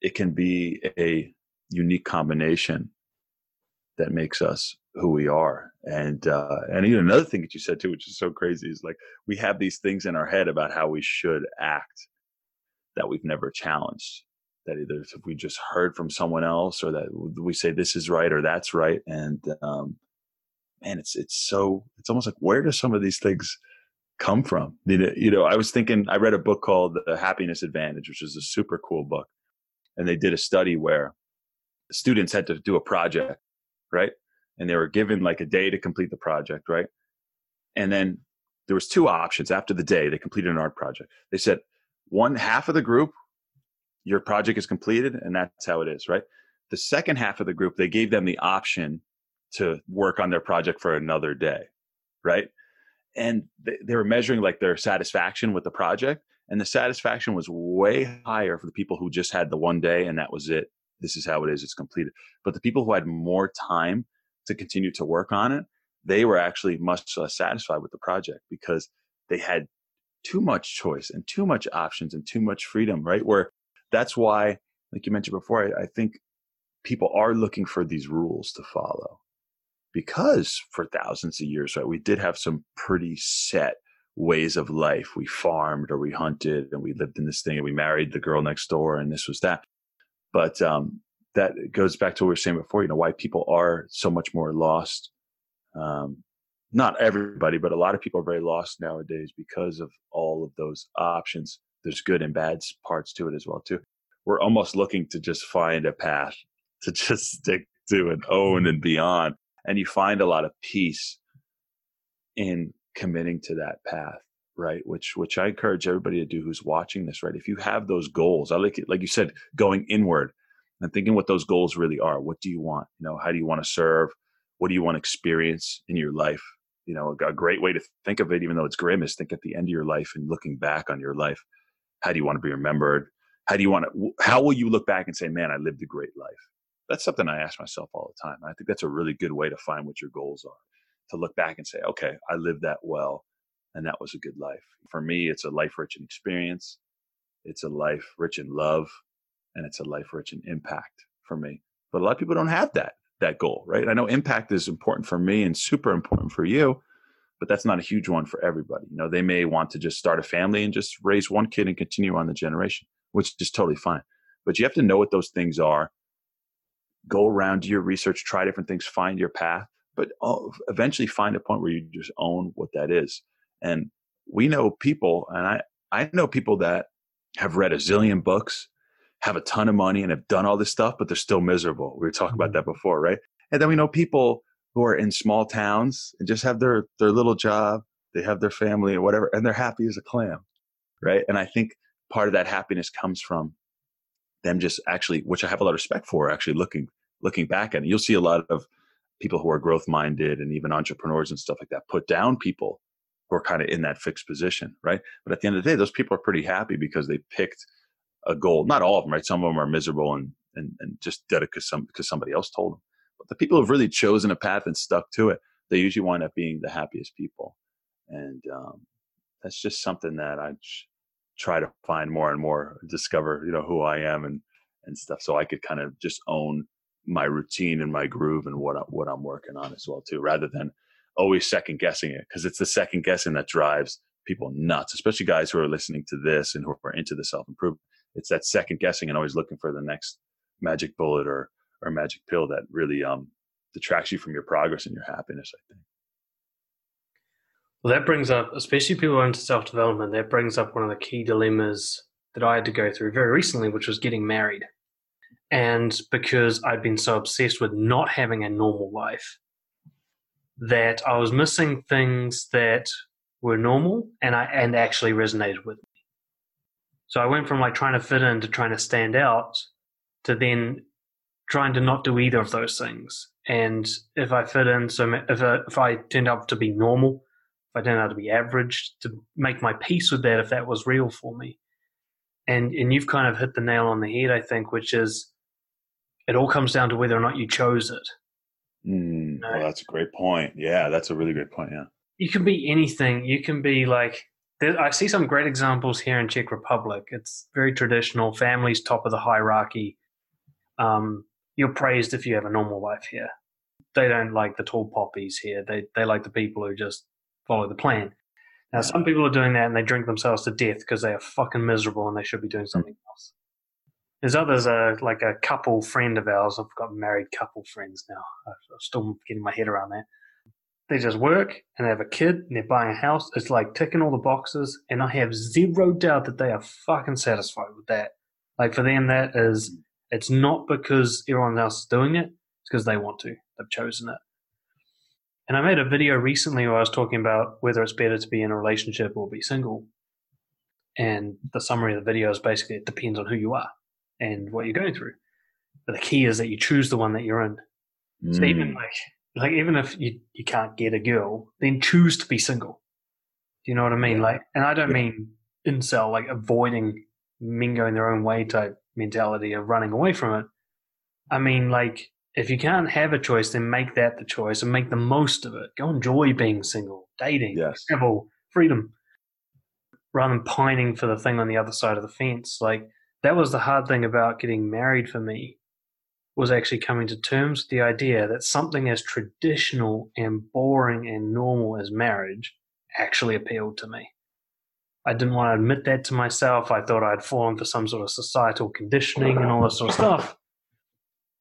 it can be a unique combination that makes us who we are. And uh, and even another thing that you said too, which is so crazy, is like we have these things in our head about how we should act that we've never challenged. That either if we just heard from someone else, or that we say this is right or that's right, and um, man, it's it's so it's almost like where do some of these things come from? You know, I was thinking I read a book called The Happiness Advantage, which is a super cool book, and they did a study where students had to do a project, right? And they were given like a day to complete the project, right? And then there was two options after the day they completed an art project. They said one half of the group, your project is completed, and that's how it is, right? The second half of the group, they gave them the option to work on their project for another day, right? And they, were measuring like their satisfaction with the project, and the satisfaction was way higher for the people who just had the one day and that was it this is how it is, it's completed. But the people who had more time to continue to work on it, they were actually much less satisfied with the project because they had too much choice and too much options and too much freedom, right? Where that's why, like you mentioned before, I, I think people are looking for these rules to follow because for thousands of years, right, we did have some pretty set ways of life. We farmed or we hunted and we lived in this thing and we married the girl next door and this was that. But um, that goes back to what we were saying before, you know, why people are so much more lost. Um, not everybody, but a lot of people are very lost nowadays because of all of those options. There's good and bad parts to it as well, too. We're almost looking to just find a path to just stick to and own and beyond. And you find a lot of peace in committing to that path right which which i encourage everybody to do who's watching this right? If you have those goals i like it like you said going inward and thinking what those goals really are. What do you want? You know how do you want to serve? What do you want to experience in your life? You know a, a great way to think of it even though it's grim is think at the end of your life and looking back on your life. How do you want to be remembered? How do you want to how will you look back and say man i lived a great life? That's something i ask myself all the time i think that's a really good way to find what your goals are. To look back and say okay i lived that well and that was a good life. For me, it's a life rich in experience, it's a life rich in love, and it's a life rich in impact for me. But a lot of people don't have that that goal, right? I know impact is important for me and super important for you, but that's not a huge one for everybody. You know, they may want to just start a family and just raise one kid and continue on the generation, which is totally fine. But you have to know what those things are. Go around, do your research, try different things, find your path, but oh, eventually find a point where you just own what that is. And we know people, and I, I know people that have read a zillion books, have a ton of money, and have done all this stuff, but they're still miserable. We were talking about mm-hmm. that before, right? And then we know people who are in small towns and just have their their little job, they have their family or whatever, and they're happy as a clam, right? And I think part of that happiness comes from them just actually, which I have a lot of respect for, actually looking looking back at it. You'll see a lot of people who are growth minded and even entrepreneurs and stuff like that put down people who are kind of in that fixed position, right? But at the end of the day, those people are pretty happy because they picked a goal. Not all of them, right? Some of them are miserable and and, and just did it because some because somebody else told them. But the people who've really chosen a path and stuck to it, they usually wind up being the happiest people. And um, that's just something that I try to find more and more, discover, you know, who I am and and stuff, so I could kind of just own my routine and my groove and what what I'm working on as well too, rather than always second guessing it because it's the second guessing that drives people nuts, especially guys who are listening to this and who are into the self improvement. It's that second guessing and always looking for the next magic bullet or or magic pill that really um detracts you from your progress and your happiness. I think. Well, that brings up, especially people into self development, that brings up one of the key dilemmas that I had to go through very recently, which was getting married. And because I'd been so obsessed with not having a normal life, that I was missing things that were normal and I and actually resonated with me. So I went from like trying to fit in to trying to stand out to then trying to not do either of those things. And if I fit in, so if I, if I turned out to be normal, if I turned out to be average, to make my peace with that, if that was real for me. And and you've kind of hit the nail on the head, I think, which is it all comes down to whether or not you chose it. Mm, know? Well, that's a great point. Yeah, that's a really great point. Yeah, you can be anything. You can be like I see some great examples here in Czech Republic. It's very traditional. Families top of the hierarchy. Um, you're praised if you have a normal life here. They don't like the tall poppies here. They they like the people who just follow the plan. Now, some people are doing that and they drink themselves to death because they are fucking miserable and they should be doing something else. There's others, uh, like a couple friend of ours. I've got married couple friends now. I'm still getting my head around that. They just work and they have a kid and they're buying a house. It's like ticking all the boxes, and I have zero doubt that they are fucking satisfied with that. Like for them, that is, it's not because everyone else is doing it; it's because they want to. They've chosen it. And I made a video recently where I was talking about whether it's better to be in a relationship or be single. And the summary of the video is basically it depends on who you are and what you're going through. But the key is that you choose the one that you're in. Mm. So even mm. like like even if you, you can't get a girl, then choose to be single. Do you know what I mean? Yeah. Like and I don't yeah. mean incel, like avoiding men going their own way type mentality of running away from it. I mean like if you can't have a choice, then make that the choice and make the most of it. Go enjoy being single, dating, yes. travel, freedom, rather than pining for the thing on the other side of the fence. Like that was the hard thing about getting married for me was actually coming to terms with the idea that something as traditional and boring and normal as marriage actually appealed to me. I didn't want to admit that to myself. I thought I'd fallen for some sort of societal conditioning and all this sort of stuff.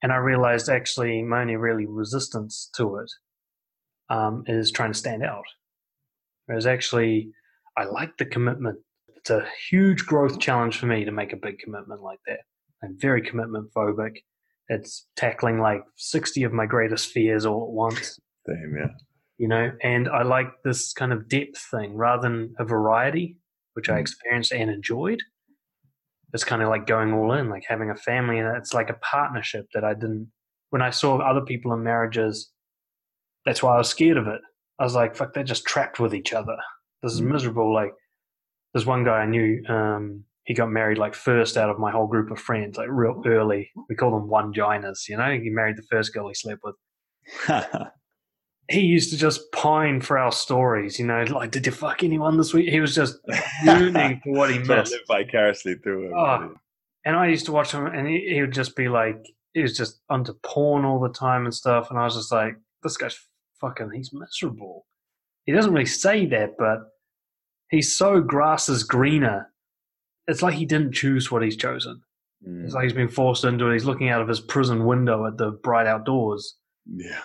And I realized actually my only really resistance to it um, is trying to stand out. Whereas actually, I like the commitment it's a huge growth challenge for me to make a big commitment like that. I'm very commitment phobic. It's tackling like 60 of my greatest fears all at once. Damn, yeah. You know, and I like this kind of depth thing rather than a variety, which mm. I experienced and enjoyed. It's kind of like going all in, like having a family, and it's like a partnership that I didn't. When I saw other people in marriages, that's why I was scared of it. I was like, fuck, they're just trapped with each other. This is mm. miserable. Like, there's one guy I knew. Um, he got married like first out of my whole group of friends, like real early. We call them one ginas. You know, he married the first girl he slept with. he used to just pine for our stories. You know, like, did you fuck anyone this week? He was just yearning for what he missed. live vicariously through him. Oh, and I used to watch him, and he, he would just be like, he was just onto porn all the time and stuff. And I was just like, this guy's fucking, he's miserable. He doesn't really say that, but he's so grass is greener. It's like he didn't choose what he's chosen. Mm. It's like he's been forced into it. He's looking out of his prison window at the bright outdoors. yeah.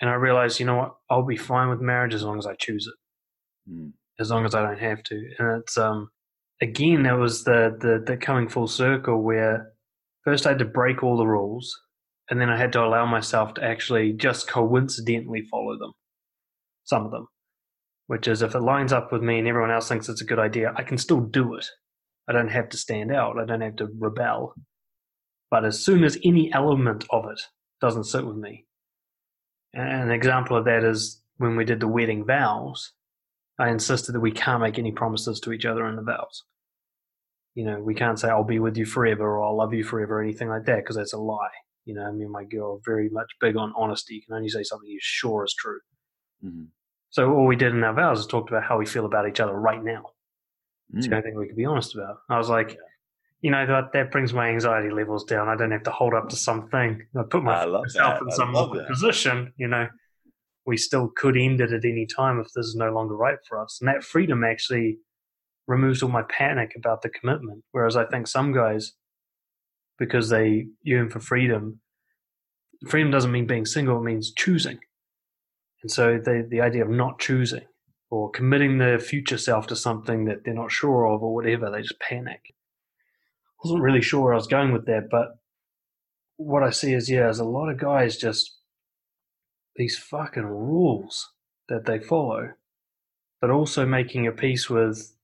And I realized, you know what? I'll be fine with marriage as long as I choose it, Mm. as long as I don't have to. And it's um, again, that was the the the coming full circle where first I had to break all the rules, and then I had to allow myself to actually just coincidentally follow them, some of them. Which is if it lines up with me and everyone else thinks it's a good idea, I can still do it. I don't have to stand out. I don't have to rebel. But as soon as any element of it doesn't sit with me, an example of that is when we did the wedding vows, I insisted that we can't make any promises to each other in the vows. You know, we can't say, I'll be with you forever or I'll love you forever or anything like that because that's a lie. You know, me and my girl are very much big on honesty. You can only say something you're sure is true. Mhm. So all we did in our vows is talked about how we feel about each other right now. It's the Mm. only thing we could be honest about. I was like, you know, that that brings my anxiety levels down. I don't have to hold up to something. I put myself that. in I some love awkward that. position. You know, we still could end it at any time if this is no longer right for us. And that freedom actually removes all my panic about the commitment. Whereas I think some guys, because they yearn for freedom, freedom doesn't mean being single; it means choosing. And so the the idea of not choosing or committing their future self to something that they're not sure of or whatever, they just panic. I wasn't really sure where I was going with that, but what I see is yeah, there's a lot of guys just these fucking rules that they follow, but also making a peace with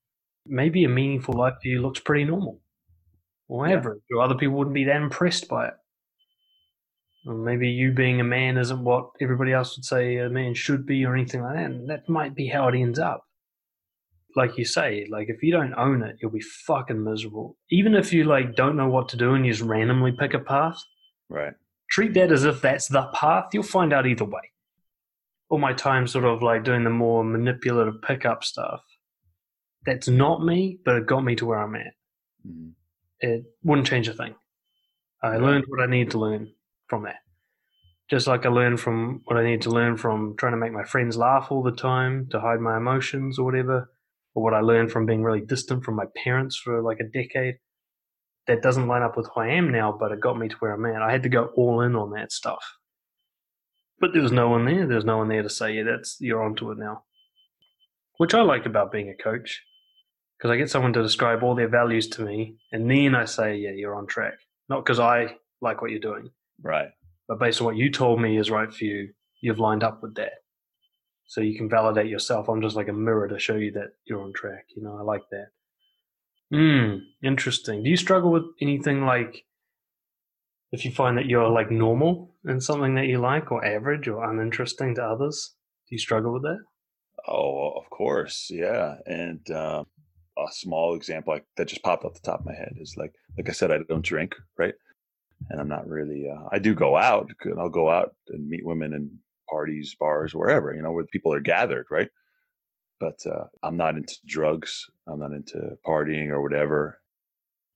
maybe a meaningful life for you looks pretty normal or Yeah. or other people wouldn't be that impressed by it. Or maybe you being a man isn't what everybody else would say a man should be or anything like that. And that might be how it ends up. Like you say, like if you don't own it, you'll be fucking miserable. Even if you like don't know what to do and you just randomly pick a path, Right. treat that as if that's the path. You'll find out either way. All my time sort of like doing the more manipulative pickup stuff. That's not me, but it got me to where I'm at. Mhm. It wouldn't change a thing. I learned what I need to learn from that. Just like I learned from what I need to learn from trying to make my friends laugh all the time to hide my emotions or whatever, or what I learned from being really distant from my parents for like a decade. That doesn't line up with who I am now, but it got me to where I'm at. I had to go all in on that stuff. But there was no one there. There's no one there to say, yeah, that's you're onto it now. Which I like about being a coach. Because I get someone to describe all their values to me, and then I say, yeah, you're on track. Not because I like what you're doing, Right. but based on what you told me is right for you, you've lined up with that. So you can validate yourself. I'm just like a mirror to show you that you're on track. You know, I like that. Hmm, interesting. Do you struggle with anything like if you find that you're like normal in something that you like or average or uninteresting to others? Do you struggle with that? Oh, of course, yeah. And um, a small example like, that just popped off the top of my head is like, like I said, I don't drink, right? And I'm not really. Uh, I do go out. and I'll go out and meet women in parties, bars, wherever you know where people are gathered, right? But uh, I'm not into drugs. I'm not into partying or whatever.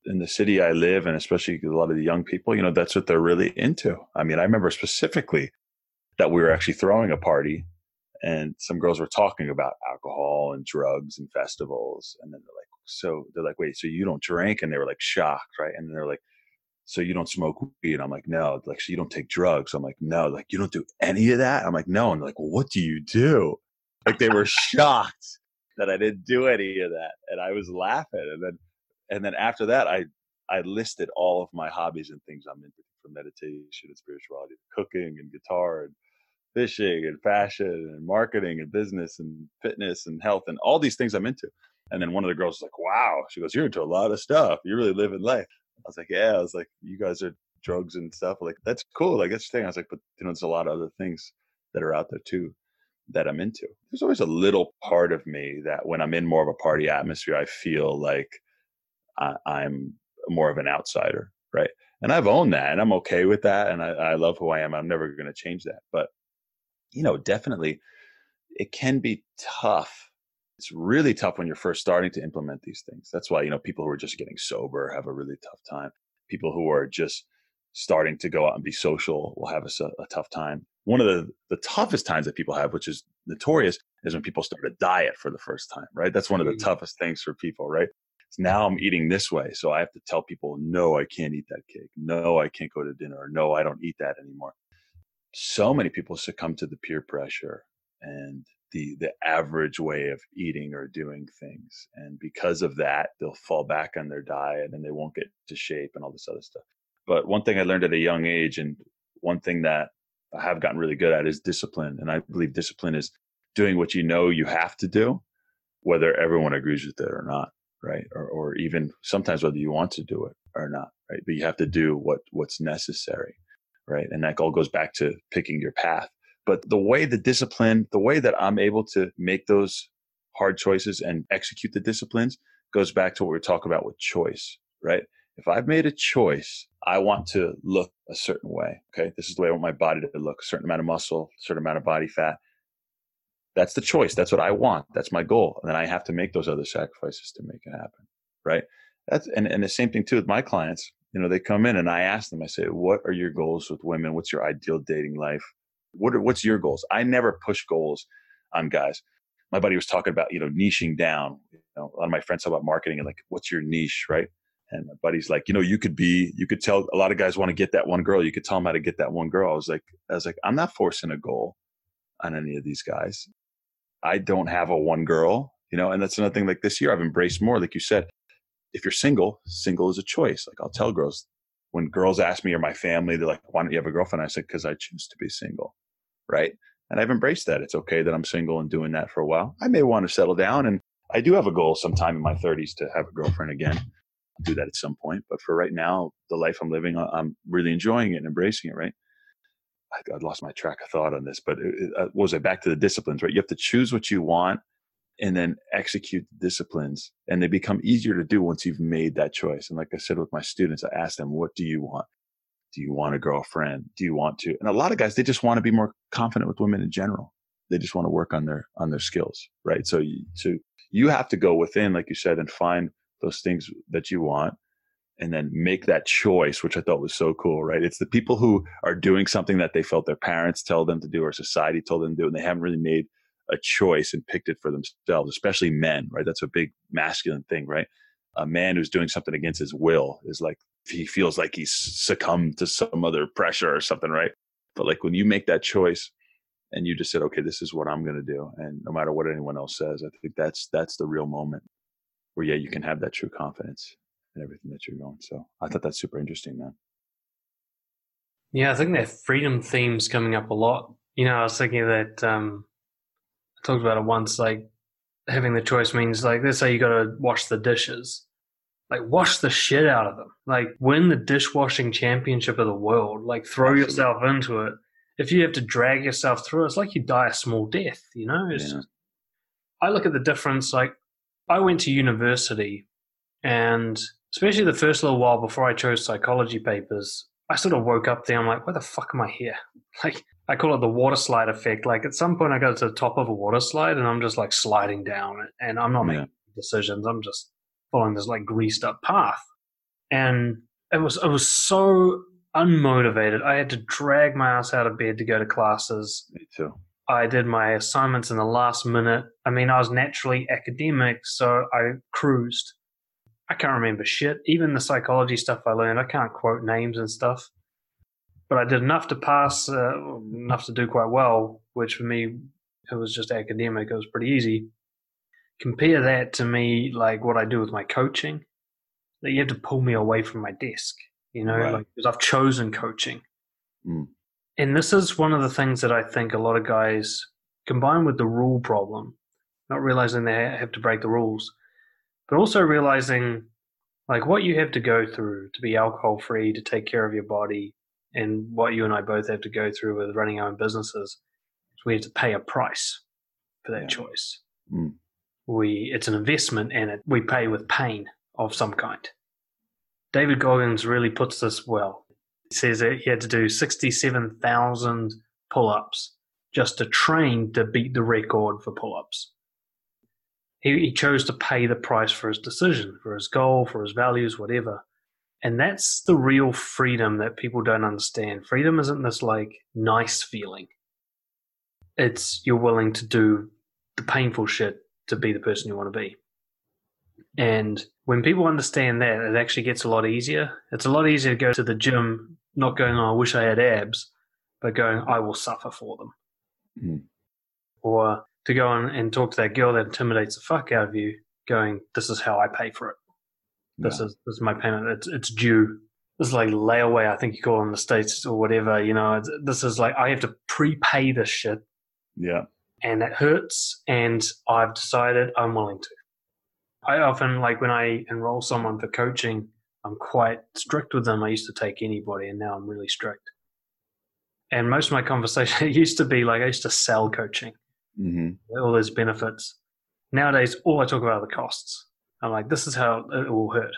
In the city I live, and especially a lot of the young people, you know, that's what they're really into. I mean, I remember specifically that we were actually throwing a party and some girls were talking about alcohol and drugs and festivals and then they're like so they're like wait so you don't drink and they were like shocked right and they're like so you don't smoke weed i'm like no like so you don't take drugs i'm like no like you don't do any of that i'm like no and they're like well what do you do like they were shocked that i didn't do any of that and i was laughing and then and then after that i i listed all of my hobbies and things i'm into from meditation and spirituality cooking and guitar and fishing and fashion and marketing and business and fitness and health and all these things I'm into. And then one of the girls was like, wow. She goes, You're into a lot of stuff. You're really living life. I was like, Yeah. I was like, You guys are drugs and stuff. Like, that's cool. Like, that's the thing. I was like, But, you know, there's a lot of other things that are out there too that I'm into. There's always a little part of me that when I'm in more of a party atmosphere, I feel like I, I'm more of an outsider. Right. And I've owned that and I'm okay with that. And I, I love who I am. I'm never going to change that. But you know, definitely it can be tough. It's really tough when you're first starting to implement these things. That's why, you know, people who are just getting sober have a really tough time. People who are just starting to go out and be social will have a tough time. One of the, the toughest times that people have, which is notorious, is when people start a diet for the first time, right? That's one of the Mm. toughest things for people, right? Now I'm eating this way. So I have to tell people, no, I can't eat that cake. No, I can't go to dinner. Or, no, I don't eat that anymore. So many people succumb to the peer pressure and the the average way of eating or doing things. And because of that, they'll fall back on their diet and they won't get to shape and all this other stuff. But one thing I learned at a young age and one thing that I have gotten really good at is discipline. And I believe discipline is doing what you know you have to do, whether everyone agrees with it or not, right? Or, or even sometimes whether you want to do it or not, right? But you have to do what what's necessary, right? And that all goes back to picking your path. But the way the discipline, the way that I'm able to make those hard choices and execute the disciplines goes back to what we are talking about with choice, right? If I've made a choice, I want to look a certain way. Okay. This is the way I want my body to look, a certain amount of muscle, a certain amount of body fat. That's the choice. That's what I want. That's my goal. And then I have to make those other sacrifices to make it happen. Right. That's and, and the same thing too with my clients. You know, they come in and I ask them, I say, what are your goals with women? What's your ideal dating life? What are, what's your goals? I never push goals on guys. My buddy was talking about, you know, niching down. You know, a lot of my friends talk about marketing and like, what's your niche, right? And my buddy's like, you know, you could be, you could tell a lot of guys want to get that one girl. You could tell them how to get that one girl. I was like, I was like, I'm not forcing a goal on any of these guys. I don't have a one girl, you know, and that's another thing. Like this year, I've embraced more. Like you said, if you're single, single is a choice. Like I'll tell girls when girls ask me or my family, they're like, why don't you have a girlfriend? I said, because I choose to be single. Right. And I've embraced that. It's okay that I'm single and doing that for a while. I may want to settle down. And I do have a goal sometime in my 30s to have a girlfriend again do that at some point. But for right now, the life I'm living, I'm really enjoying it and embracing it. Right. I, I lost my track of thought on this, but it, it, uh, was it back to the disciplines? Right. You have to choose what you want and then execute the disciplines, and they become easier to do once you've made that choice. And like I said with my students, I ask them, "What do you want? Do you want a girlfriend? Do you want to?" And a lot of guys, they just want to be more confident with women in general. They just want to work on their on their skills, right? So you, so you have to go within, like you said, and find those things that you want and then make that choice, which I thought was so cool, right? It's the people who are doing something that they felt their parents tell them to do or society told them to do, and they haven't really made a choice and picked it for themselves, especially men, right? That's a big masculine thing, right? A man who's doing something against his will is like, he feels like he's succumbed to some other pressure or something, right? But like when you make that choice and you just said, okay, this is what I'm going to do. And no matter what anyone else says, I think that's, that's the real moment where yeah, you can have that true confidence in everything that you're going. So I thought that's super interesting, man. Yeah, I think that freedom theme's coming up a lot. You know, I was thinking that um, I talked about it once. Like having the choice means like let's say you got to wash the dishes, like wash the shit out of them. Like win the dishwashing championship of the world. Like throw Absolutely. yourself into it. If you have to drag yourself through, it's like you die a small death. You know, it's yeah. I look at the difference. Like I went to university, and especially the first little while before I chose psychology papers, I sort of woke up there. I'm like, why the fuck am I here? Like, I call it the water slide effect. Like, at some point, I go to the top of a water slide and I'm just like sliding down, and I'm not yeah. making decisions. I'm just following this like greased up path. And it was, it was so unmotivated. I had to drag my ass out of bed to go to classes. Me too. I did my assignments in the last minute. I mean, I was naturally academic, so I cruised. I can't remember shit. Even the psychology stuff I learned, I can't quote names and stuff. But I did enough to pass, uh, enough to do quite well, which for me, it was just academic. It was pretty easy. Compare that to me, like what I do with my coaching. That you have to pull me away from my desk, you know, right. like because I've chosen coaching. Mm. And this is one of the things that I think a lot of guys combine with the rule problem, not realizing they have to break the rules, but also realizing like what you have to go through to be alcohol free, to take care of your body, and what you and I both have to go through with running our own businesses. So we have to pay a price for that yeah. choice. Mm. We it's an investment and it, we pay with pain of some kind. David Goggins really puts this well. He says that he had to do 67,000 pull ups just to train to beat the record for pull ups. He, he chose to pay the price for his decision, for his goal, for his values, whatever. And that's the real freedom that people don't understand. Freedom isn't this like nice feeling. It's you're willing to do the painful shit to be the person you want to be. And when people understand that, it actually gets a lot easier. It's a lot easier to go to the gym, not going, oh, I wish I had abs, but going, I will suffer for them. Mm. Or to go on and talk to that girl that intimidates the fuck out of you, going, this is how I pay for it. This Yeah. is this is my payment. It's it's due. This is like layaway, I think you call it in the states or whatever. You know, it's, this is like I have to prepay this shit, Yeah. And it hurts. And I've decided I'm willing to. I often like when I enroll someone for coaching, I'm quite strict with them. I used to take anybody, and now I'm really strict. And most of my conversation it used to be like I used to sell coaching hmm all those benefits. Nowadays, all I talk about are the costs. I'm like, this is how it will hurt.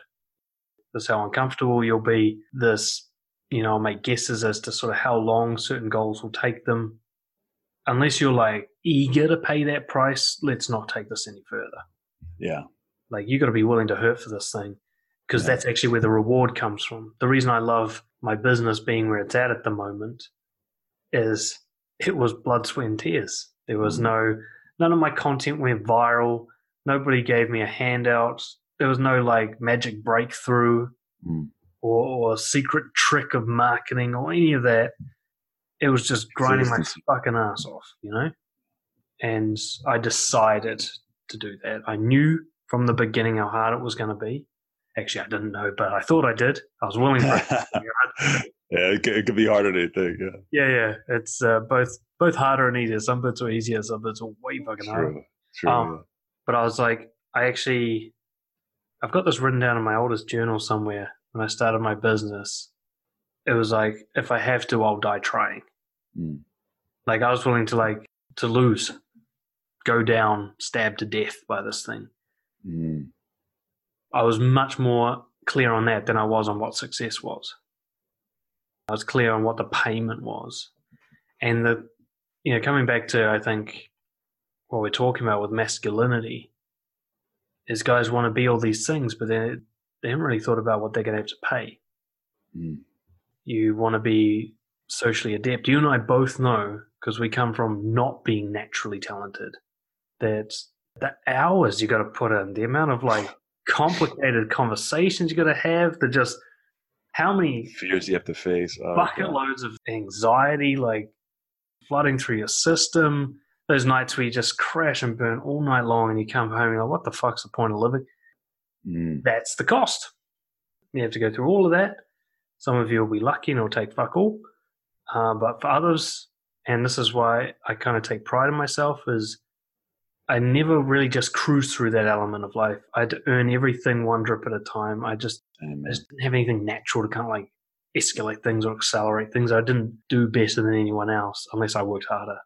This is how uncomfortable you'll be. This, you know, I'll make guesses as to sort of how long certain goals will take them. Unless you're like eager to pay that price, let's not take this any further. Yeah. Like you got to be willing to hurt for this thing because Yeah. that's actually where the reward comes from. The reason I love my business being where it's at at the moment is it was blood, sweat, and tears. There was Mhm. no, none of my content went viral. Nobody gave me a handout. There was no like magic breakthrough Mm. or, or secret trick of marketing or any of that. It was just grinding my fucking ass off, you know? And I decided to do that. I knew from the beginning how hard it was going to be. Actually, I didn't know, but I thought I did. I was willing for it. to yeah, it could, it could be harder than you think. Yeah. yeah, yeah. It's uh, both both harder and easier. Some bits are easier, some bits are way fucking harder. True. True. Um, But I was like, I actually, I've got this written down in my oldest journal somewhere. When I started my business, it was like, if I have to, I'll die trying. Mm. Like I was willing to like to lose, go down, stabbed to death by this thing. Mm. I was much more clear on that than I was on what success was. I was clear on what the payment was. And the, you know, coming back to, I think, what we're talking about with masculinity is guys want to be all these things, but they, they haven't really thought about what they're going to have to pay. Mm. You want to be socially adept. You and I both know, because we come from not being naturally talented, that the hours you got to put in, the amount of like complicated conversations you got to have, the just how many Fears you have to face. Oh, bucket God. loads of anxiety like flooding through your system. Those nights where you just crash and burn all night long and you come home and you're like, what the fuck's the point of living? Mm. That's the cost. You have to go through all of that. Some of you will be lucky and it'll take fuck all. Uh, but for others, and this is why I kind of take pride in myself, is I never really just cruise through that element of life. I had to earn everything one drip at a time. I just I just didn't have anything natural to kind of like escalate things or accelerate things. I didn't do better than anyone else unless I worked harder.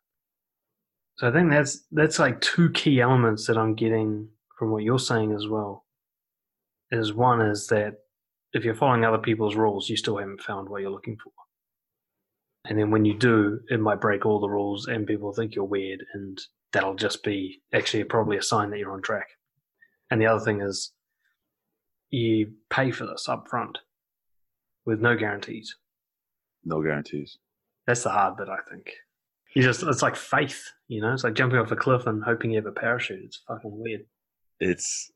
So I think that's that's like two key elements that I'm getting from what you're saying as well. Is one is that if you're following other people's rules, you still haven't found what you're looking for. And then when you do, it might break all the rules and people think you're weird and that'll just be actually probably a sign that you're on track. And the other thing is you pay for this up front with no guarantees. No guarantees. That's the hard bit, I think. You just it's like faith, you know, it's like jumping off a cliff and hoping you have a parachute. It's fucking weird. It's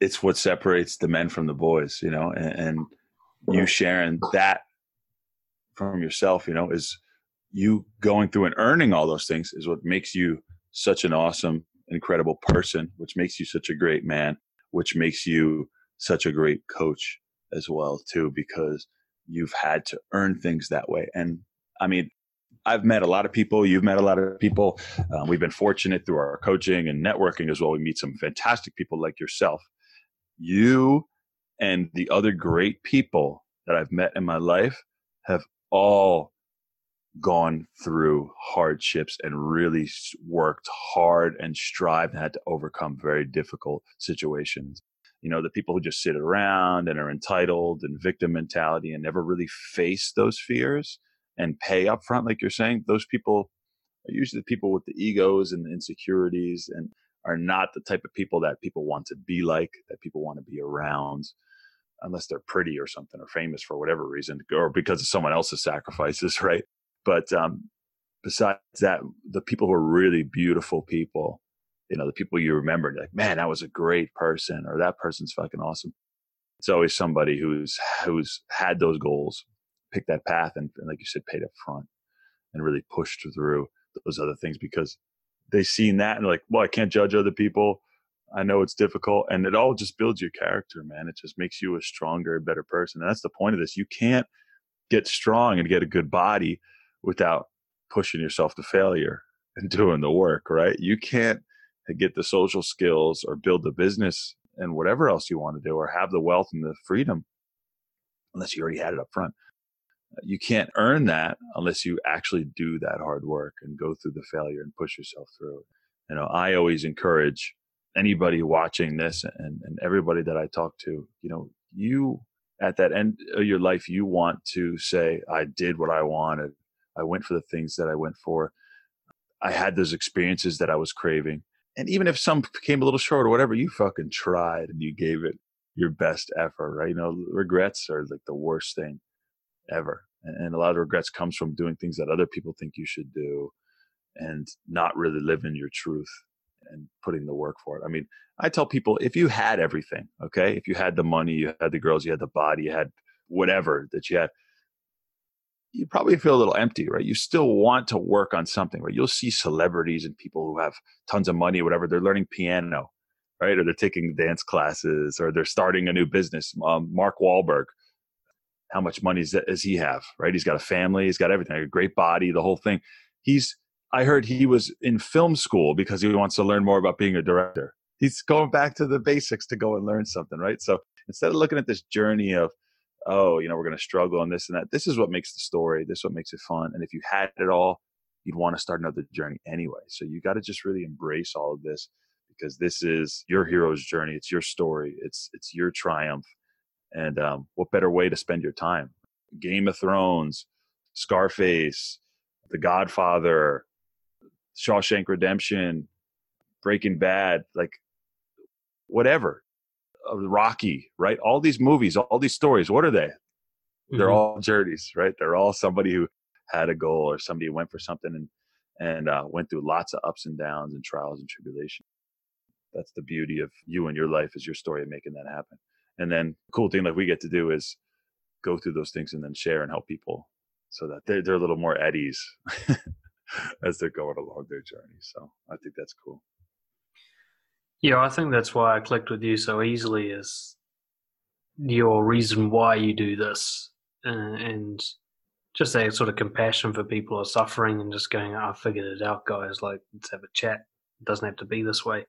it's what separates the men from the boys, you know, and, and you sharing that from yourself, you know, is you going through and earning all those things is what makes you such an awesome, incredible person, which makes you such a great man, which makes you such a great coach as well, too, because you've had to earn things that way. And I mean, I've met a lot of people. You've met a lot of people. Uh, we've been fortunate through our coaching and networking as well. We meet some fantastic people like yourself. You and the other great people that I've met in my life have all gone through hardships and really worked hard and strived and had to overcome very difficult situations. You know, the people who just sit around and are entitled and victim mentality and never really face those fears and pay up front, like you're saying, those people are usually the people with the egos and the insecurities and are not the type of people that people want to be like, that people want to be around, unless they're pretty or something or famous for whatever reason, or because of someone else's sacrifices, right? But um, besides that, the people who are really beautiful people you know, the people you remember, like, man, that was a great person, or that person's fucking awesome. It's always somebody who's who's had those goals, picked that path, and, and like you said, paid up front, and really pushed through those other things because they've seen that and like, well, I can't judge other people. I know it's difficult, and it all just builds your character, man. It just makes you a stronger, better person. And that's the point of this. You can't get strong and get a good body without pushing yourself to failure and doing the work, right? You can't get the social skills or build the business and whatever else you want to do or have the wealth and the freedom unless you already had it up front. You can't earn that unless you actually do that hard work and go through the failure and push yourself through. You know, I always encourage anybody watching this and, and everybody that I talk to, you know, you at that end of your life, you want to say, I did what I wanted. I went for the things that I went for. I had those experiences that I was craving. And even if some came a little short or whatever, you fucking tried and you gave it your best effort, right? You know, regrets are like the worst thing ever. And, a lot of regrets comes from doing things that other people think you should do and not really living your truth and putting the work for it. I mean, I tell people if you had everything, okay, if you had the money, you had the girls, you had the body, you had whatever that you had, you probably feel a little empty, right? You still want to work on something, right? You'll see celebrities and people who have tons of money whatever, they're learning piano, right? Or they're taking dance classes or they're starting a new business. Um, Mark Wahlberg, how much money does he have, right? He's got a family, he's got everything, a great body, the whole thing. He's, I heard he was in film school because he wants to learn more about being a director. He's going back to the basics to go and learn something, right? So instead of looking at this journey of, oh, you know, we're going to struggle on this and that. This is what makes the story. This is what makes it fun. And if you had it all, you'd want to start another journey anyway. So you got to just really embrace all of this because this is your hero's journey. It's your story. It's it's your triumph. And um, what better way to spend your time? Game of Thrones, Scarface, The Godfather, Shawshank Redemption, Breaking Bad, like whatever. Rocky, right? All these movies, all these stories, what are they? Mm-hmm. They're all journeys, right? They're all somebody who had a goal or somebody went for something and and uh, went through lots of ups and downs and trials and tribulations. That's the beauty of you and your life is your story of making that happen. And then cool thing like we get to do is go through those things and then share and help people so that they're, they're a little more at ease as they're going along their journey. So I think that's cool. Yeah, I think that's why I clicked with you so easily is your reason why you do this uh, and just that sort of compassion for people who are suffering and just going, I figured it out, guys. Like, let's have a chat. It doesn't have to be this way.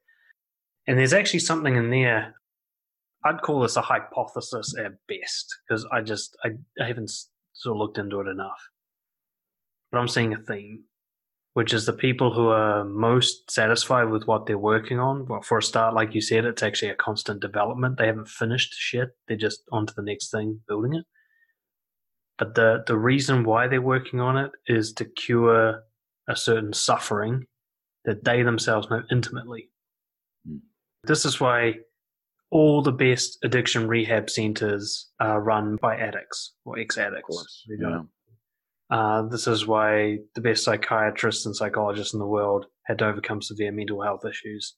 And there's actually something in there. I'd call this a hypothesis at best because I just I, I haven't sort of looked into it enough. But I'm seeing a theme which is the people who are most satisfied with what they're working on. Well, for a start, like you said, it's actually a constant development. They haven't finished shit. They're just on to the next thing, building it. But the, the reason why they're working on it is to cure a certain suffering that they themselves know intimately. Mm. This is why all the best addiction rehab centers are run by addicts or ex addicts. Yeah. Uh, this is why the best psychiatrists and psychologists in the world had to overcome severe mental health issues,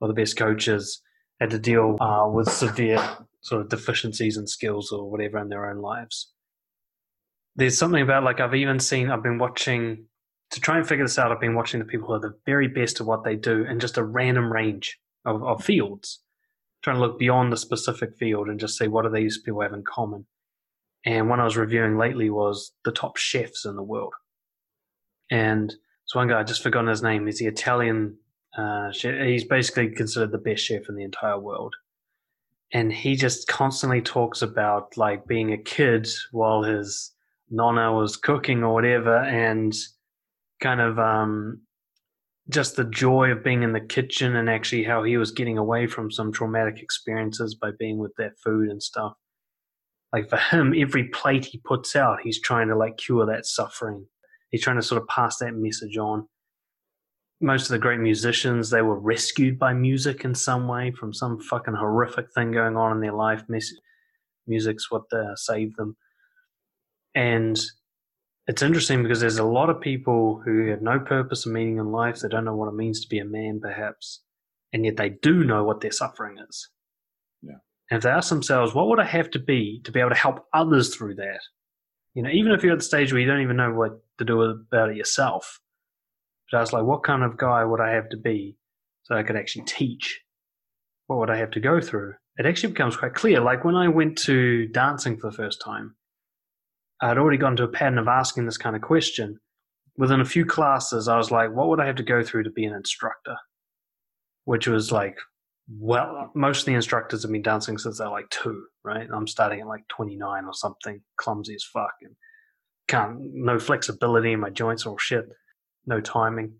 or the best coaches had to deal uh, with severe sort of deficiencies and skills or whatever in their own lives. There's something about like I've even seen I've been watching to try and figure this out. I've been watching the people who are the very best at what they do in just a random range of, of fields, trying to look beyond the specific field and just see what do these people have in common. And one I was reviewing lately was the top chefs in the world. And so one guy, I just forgotten his name, is the Italian uh, chef. He's basically considered the best chef in the entire world. And he just constantly talks about like being a kid while his nonna was cooking or whatever and kind of um, just the joy of being in the kitchen and actually how he was getting away from some traumatic experiences by being with that food and stuff like for him, every plate he puts out, he's trying to like cure that suffering. He's trying to sort of pass that message on. Most of the great musicians, they were rescued by music in some way from some fucking horrific thing going on in their life. Music's what uh, saved them. And it's interesting because there's a lot of people who have no purpose or meaning in life. They don't know what it means to be a man, perhaps. and yet they do know what their suffering is. Yeah. And if they ask themselves, what would I have to be to be able to help others through that? You know, even if you're at the stage where you don't even know what to do about it yourself, but I was like, what kind of guy would I have to be so I could actually teach? What would I have to go through? It actually becomes quite clear. Like when I went to dancing for the first time, I'd already gone to a pattern of asking this kind of question. Within a few classes, I was like, what would I have to go through to be an instructor? Which was like, well, most of the instructors have been dancing since they're like two, right? I'm starting at like 29 or something, clumsy as fuck, and can't, no flexibility in my joints or shit, no timing.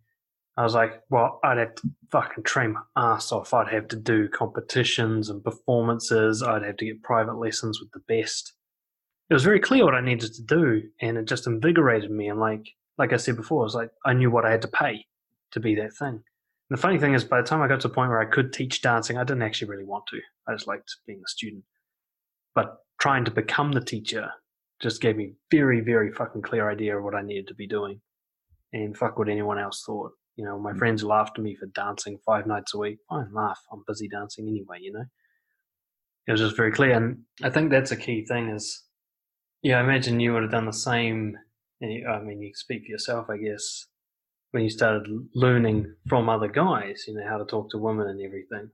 I was like, well, I'd have to fucking train my ass off. I'd have to do competitions and performances. I'd have to get private lessons with the best it was very clear what I needed to do, and it just invigorated me. And like like I said before, it was like I knew what I had to pay to be that thing. The funny thing is, by the time I got to the point where I could teach dancing, I didn't actually really want to. I just liked being a student. But trying to become the teacher just gave me very, very fucking clear idea of what I needed to be doing. And fuck what anyone else thought. You know, my mm-hmm. friends laughed at me for dancing five nights a week. Fine, laugh. I'm busy dancing anyway, you know? It was just very clear. And I think that's a key thing is yeah, I imagine you would have done the same. I mean, you speak for yourself, I guess, when you started learning from other guys, you know, how to talk to women and everything.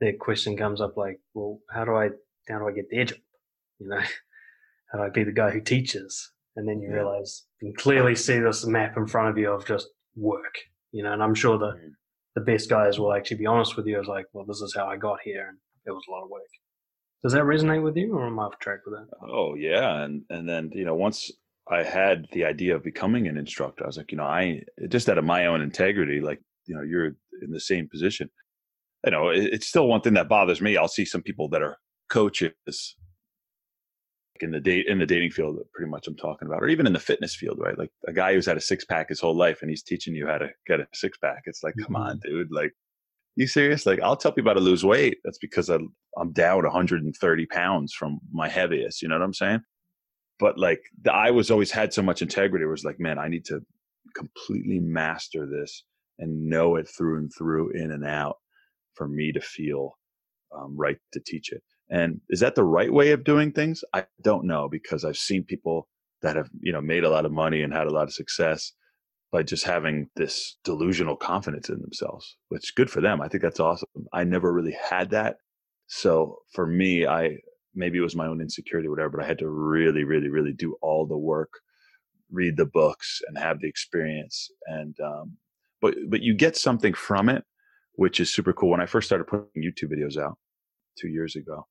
the question comes up like, well, how do I, how do I get their job? You know, how do I be the guy who teaches? And then you yeah. realize you can clearly see this map in front of you of just work, you know, and I'm sure the, mm. the best guys will actually be honest with you as like, well, this is how I got here. And it was a lot of work. Does that resonate with you, or am I off track with that? Oh yeah, and and then you know once I had the idea of becoming an instructor, I was like, you know, I just out of my own integrity, like you know, you're in the same position. You know, it, it's still one thing that bothers me. I'll see some people that are coaches in the date in the dating field that pretty much I'm talking about, or even in the fitness field, right? Like a guy who's had a six pack his whole life and he's teaching you how to get a six pack. It's like, come on, mm-hmm. dude. Like you serious? Like, I'll tell people how to lose weight. That's because I, I'm down 130 pounds from my heaviest. You know what I'm saying? But like, the, I was always had so much integrity. It was like, man, I need to completely master this and know it through and through, in and out, for me to feel um, right to teach it. And is that the right way of doing things? I don't know because I've seen people that have you know made a lot of money and had a lot of success by just having this delusional confidence in themselves, which good for them. I think that's awesome. I never really had that. So for me, I maybe it was my own insecurity, whatever, but I had to really, really, really do all the work, read the books and have the experience. And, um, but, but you get something from it, which is super cool. When I first started putting YouTube videos out two years ago,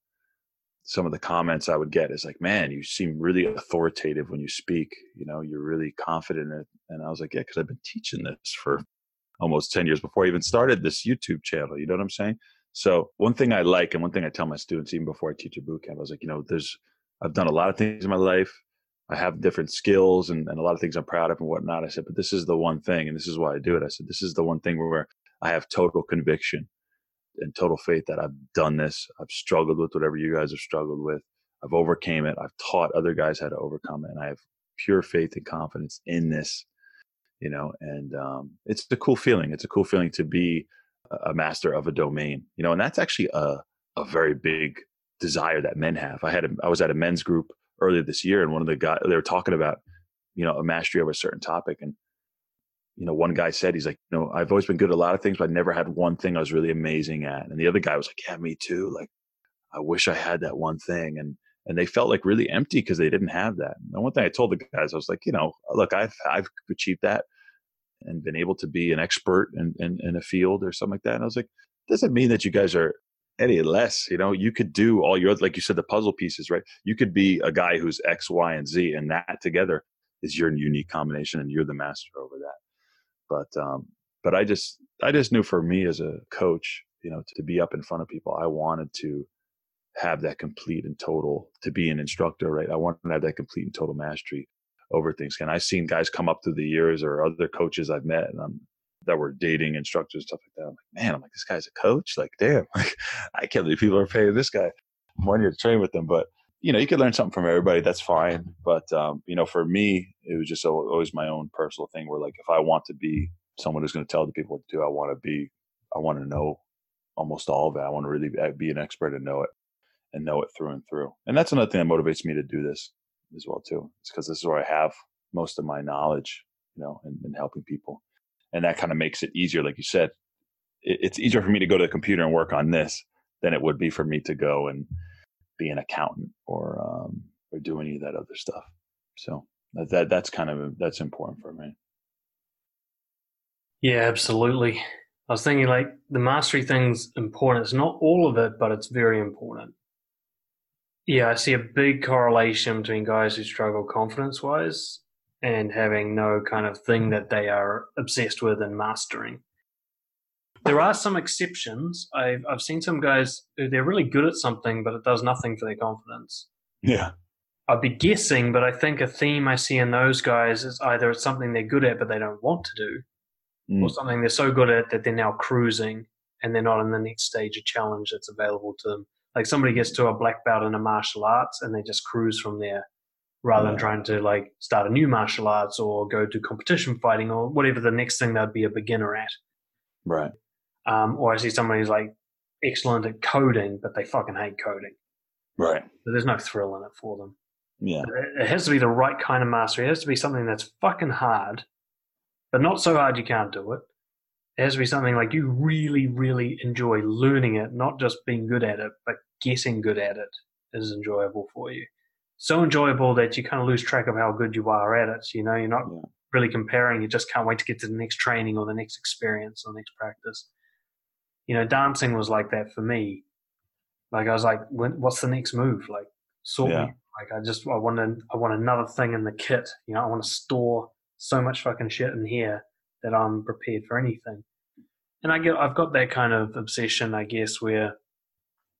some of the comments I would get is like, man, you seem really authoritative when you speak. You know, you're really confident in it. And I was like, yeah, because I've been teaching this for almost 10 years before I even started this YouTube channel. You know what I'm saying? So one thing I like and one thing I tell my students even before I teach a boot camp, I was like, you know, there's I've done a lot of things in my life. I have different skills and, and a lot of things I'm proud of and whatnot. I said, but this is the one thing, and this is why I do it. I said, this is the one thing where I have total conviction and total faith that I've done this. I've struggled with whatever you guys have struggled with. I've overcame it. I've taught other guys how to overcome it, and I have pure faith and confidence in this. You know, and um, it's a cool feeling. It's a cool feeling to be a master of a domain. You know, and that's actually a a very big desire that men have. I had a, I was at a men's group earlier this year, and one of the guys they were talking about you know a mastery of a certain topic, and you know, one guy said, he's like, you know, I've always been good at a lot of things, but I never had one thing I was really amazing at. And the other guy was like, yeah, me too. Like, I wish I had that one thing. And, and they felt like really empty because they didn't have that. And one thing I told the guys, I was like, you know, look, I've, I've achieved that and been able to be an expert in, in, in a field or something like that. And I was like, doesn't mean that you guys are any less, you know, you could do all your, like you said, the puzzle pieces, right? You could be a guy who's X, Y, and Z and that together is your unique combination and you're the master over that but um, but I just I just knew for me as a coach, you know, to be up in front of people, I wanted to have that complete and total to be an instructor, right? I wanted to have that complete and total mastery over things. And I've seen guys come up through the years or other coaches I've met and I'm, that were dating instructors, stuff like that. I'm like, man, I'm like, this guy's a coach. Like, damn, I can't believe people are paying this guy money to train with them. But you know, you could learn something from everybody. That's fine. But, um, you know, for me, it was just always my own personal thing where like, if I want to be someone who's going to tell the people what to do, I want to be, I want to know almost all of it. I want to really be an expert and know it and know it through and through. And that's another thing that motivates me to do this as well too. It's because this is where I have most of my knowledge, you know, and, helping people. And that kind of makes it easier. Like you said, it, it's easier for me to go to the computer and work on this than it would be for me to go and be an accountant or um, or do any of that other stuff. So that, that that's kind of that's important for me. Yeah, absolutely. I was thinking like the mastery thing's important. It's not all of it, but it's very important. Yeah, I see a big correlation between guys who struggle confidence wise and having no kind of thing that they are obsessed with and mastering. There are some exceptions. I've I've seen some guys who they're really good at something, but it does nothing for their confidence. Yeah. I'd be guessing, but I think a theme I see in those guys is either it's something they're good at but they don't want to do, mm. or something they're so good at that they're now cruising and they're not in the next stage of challenge that's available to them. Like somebody gets to a black belt in a martial arts and they just cruise from there rather than trying to like start a new martial arts or go to competition fighting or whatever the next thing they'd be a beginner at. Right. Um, or I see somebody who's like excellent at coding, but they fucking hate coding. Right. So there's no thrill in it for them. Yeah. It has to be the right kind of mastery. It has to be something that's fucking hard, but not so hard you can't do it. It has to be something like you really, really enjoy learning it, not just being good at it, but getting good at it is enjoyable for you. So enjoyable that you kind of lose track of how good you are at it. You know, you're not yeah. really comparing. You just can't wait to get to the next training or the next experience or the next practice. You know, dancing was like that for me. Like I was like, when, what's the next move? Like, sort yeah. me. Like I just I want to, I want another thing in the kit. You know, I want to store so much fucking shit in here that I'm prepared for anything. And I get I've got that kind of obsession, I guess, where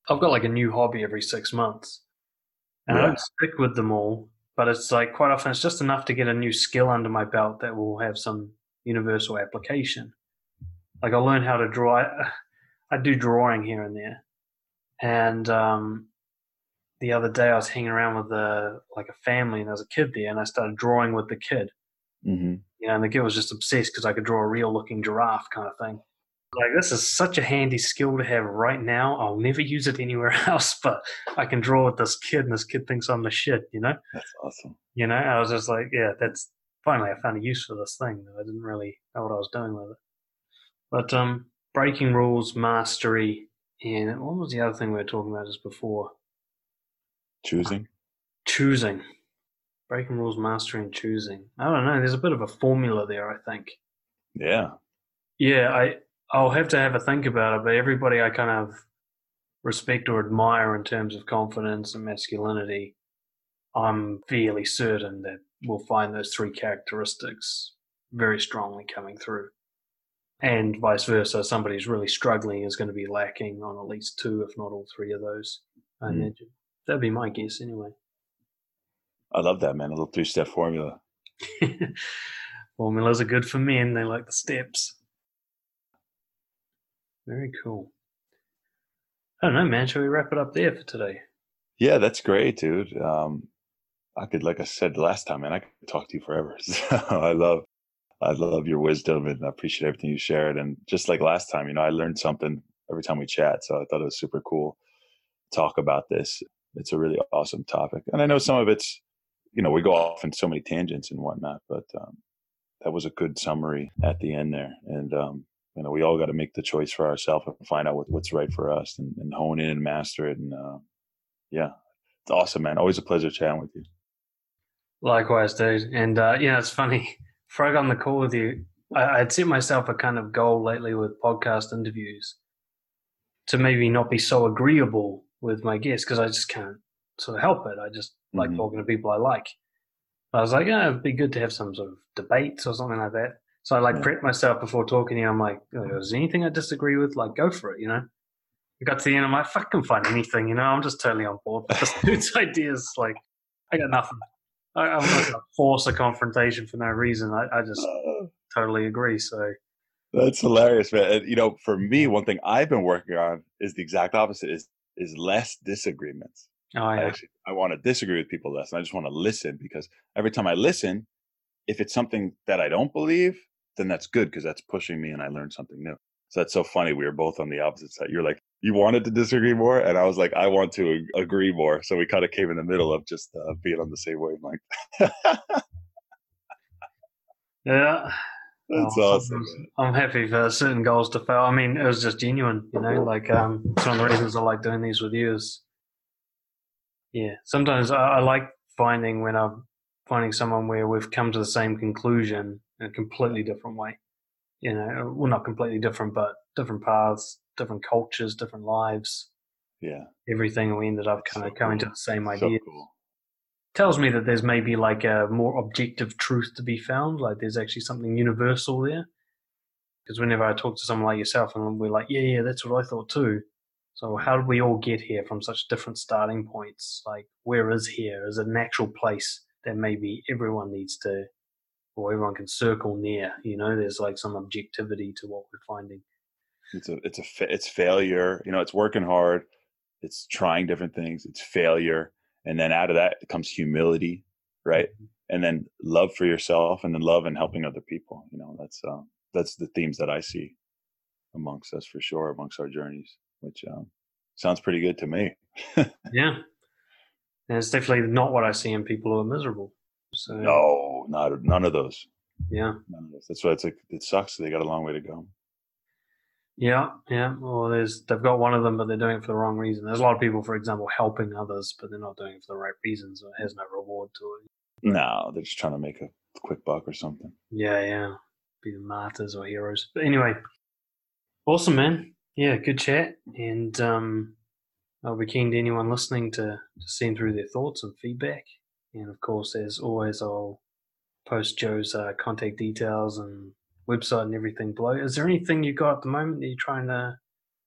I've got like a new hobby every six months. And yeah. I don't stick with them all, but it's like quite often it's just enough to get a new skill under my belt that will have some universal application. Like I'll learn how to draw. I, I do drawing here and there, and um, the other day I was hanging around with a like a family and there was a kid there and I started drawing with the kid. Mm-hmm. You know, and the kid was just obsessed because I could draw a real looking giraffe kind of thing. Like this is such a handy skill to have right now. I'll never use it anywhere else, but I can draw with this kid, and this kid thinks I'm the shit. You know, that's awesome. You know, I was just like, yeah, that's finally I found a use for this thing. I didn't really know what I was doing with it. But um, breaking rules, mastery, and what was the other thing we were talking about just before? Choosing. Choosing. Breaking rules, mastering, choosing. I don't know. There's a bit of a formula there, I think. Yeah. Yeah, I I'll have to have a think about it, but everybody I kind of respect or admire in terms of confidence and masculinity, I'm fairly certain that we'll find those three characteristics very strongly coming through. And vice versa, somebody who's really struggling is going to be lacking on at least two, if not all three of those, I mm. imagine. That'd be my guess anyway. I love that, man. A little three step formula. Formulas are good for men. They like the steps. Very cool. I don't know, man. Shall we wrap it up there for today? Yeah, that's great, dude. Um, I could, like I said last time, man, I could talk to you forever. So I love, I love your wisdom and I appreciate everything you shared. And just like last time, you know, I learned something every time we chat. So I thought it was super cool to talk about this it's a really awesome topic. And I know some of it's, you know, we go off in so many tangents and whatnot, but um, that was a good summary at the end there. And, um, you know, we all got to make the choice for ourselves and find out what, what's right for us and, and, hone in and master it. And uh, yeah, it's awesome, man. Always a pleasure chatting with you. Likewise, dude. And, uh, you know, it's funny. Got on the call with you, I, I'd set myself a kind of goal lately with podcast interviews to maybe not be so agreeable with my guests because I just can't sort of help it. I just mm-hmm. like talking to people I like. I was like, yeah, it'd be good to have some sort of debates or something like that. So I like yeah. prep myself before talking to you. I'm like, oh, is there anything I disagree with? Like, go for it, you know? I got to the end, I'm like, fuck, can find anything, you know? I'm just totally on board with this dude's ideas. Like, I got nothing. I, am not going to force a confrontation for no reason. I, I just uh, totally agree. So that's hilarious, man. And, you know, for me, one thing I've been working on is the exact opposite: is is less disagreements. Oh, yeah. I actually I want to disagree with people less. And I just want to listen because every time I listen, if it's something that I don't believe, then that's good because that's pushing me and I learn something new. So that's so funny. We were both on the opposite side. You're like, you wanted to disagree more, and I was like, I want to agree more. So we kind of came in the middle of just uh, being on the same wavelength. Yeah. That's Well, awesome. I'm happy for certain goals to fail. I mean, it was just genuine, you know. Like, um, it's one of the reasons I like doing these with you is, yeah. Sometimes I, I like finding when I'm finding someone where we've come to the same conclusion in a completely different way. You know, well, not completely different, but different paths, different cultures, different lives, Yeah. everything. We ended up kind So of coming to the same So idea cool. tells me that there's maybe like a more objective truth to be found. Like there's actually something universal there. Because whenever I talk to someone like yourself, and we're like, yeah, yeah, that's what I thought too. So how did we all get here from such different starting points? Like, where is here? Is it an actual place that maybe everyone needs to, or everyone can circle near? You know, there's like some objectivity to what we're finding. It's a it's a fa- it's failure. You know, it's working hard. It's trying different things. It's failure, and then out of that comes humility, right? And then love for yourself, and then love and helping other people. You know, that's um, that's the themes that I see amongst us for sure, amongst our journeys, which um, sounds pretty good to me. Yeah. And it's definitely not what I see in people who are miserable. So, No, not none of those. yeah. None of those. That's why it's like it sucks. They got a long way to go. Yeah, yeah. Well, there's they've got one of them, but they're doing it for the wrong reason. There's a lot of people, for example, helping others, but they're not doing it for the right reasons. So it has no reward to it. No, they're just trying to make a quick buck or something. Yeah, yeah. Be the martyrs or heroes. But anyway, awesome, man. Yeah, good chat, and um, I'll be keen to anyone listening to, to send through their thoughts and feedback. And of course, as always, I'll post Joe's uh, contact details and website and everything below. Is there anything you got at the moment that you're trying to,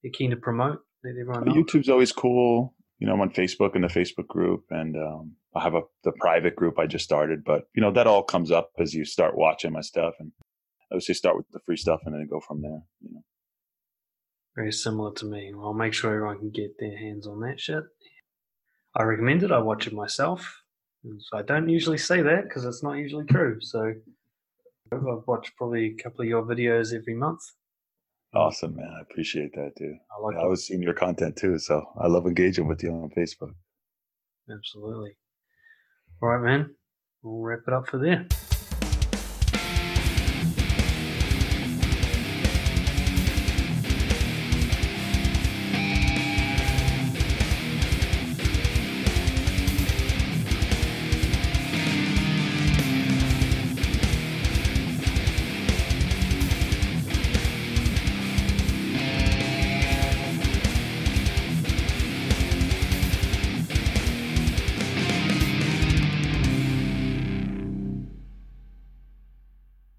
you're keen to promote? Everyone know. YouTube's always cool. You know, I'm on Facebook in the Facebook group, and um, I have a the private group I just started. But you know, that all comes up as you start watching my stuff, and I would say start with the free stuff and then go from there. You know, Very similar to me. I'll make sure everyone can get their hands on that shit. I recommend it. I watch it myself. So I don't usually say that because it's not usually true. So I've watched probably a couple of your videos every month. awesome, man. I appreciate that, dude. I like Yeah, I was seeing your content too, so I love engaging with you on Facebook. Absolutely. All right, man. We'll wrap it up for there.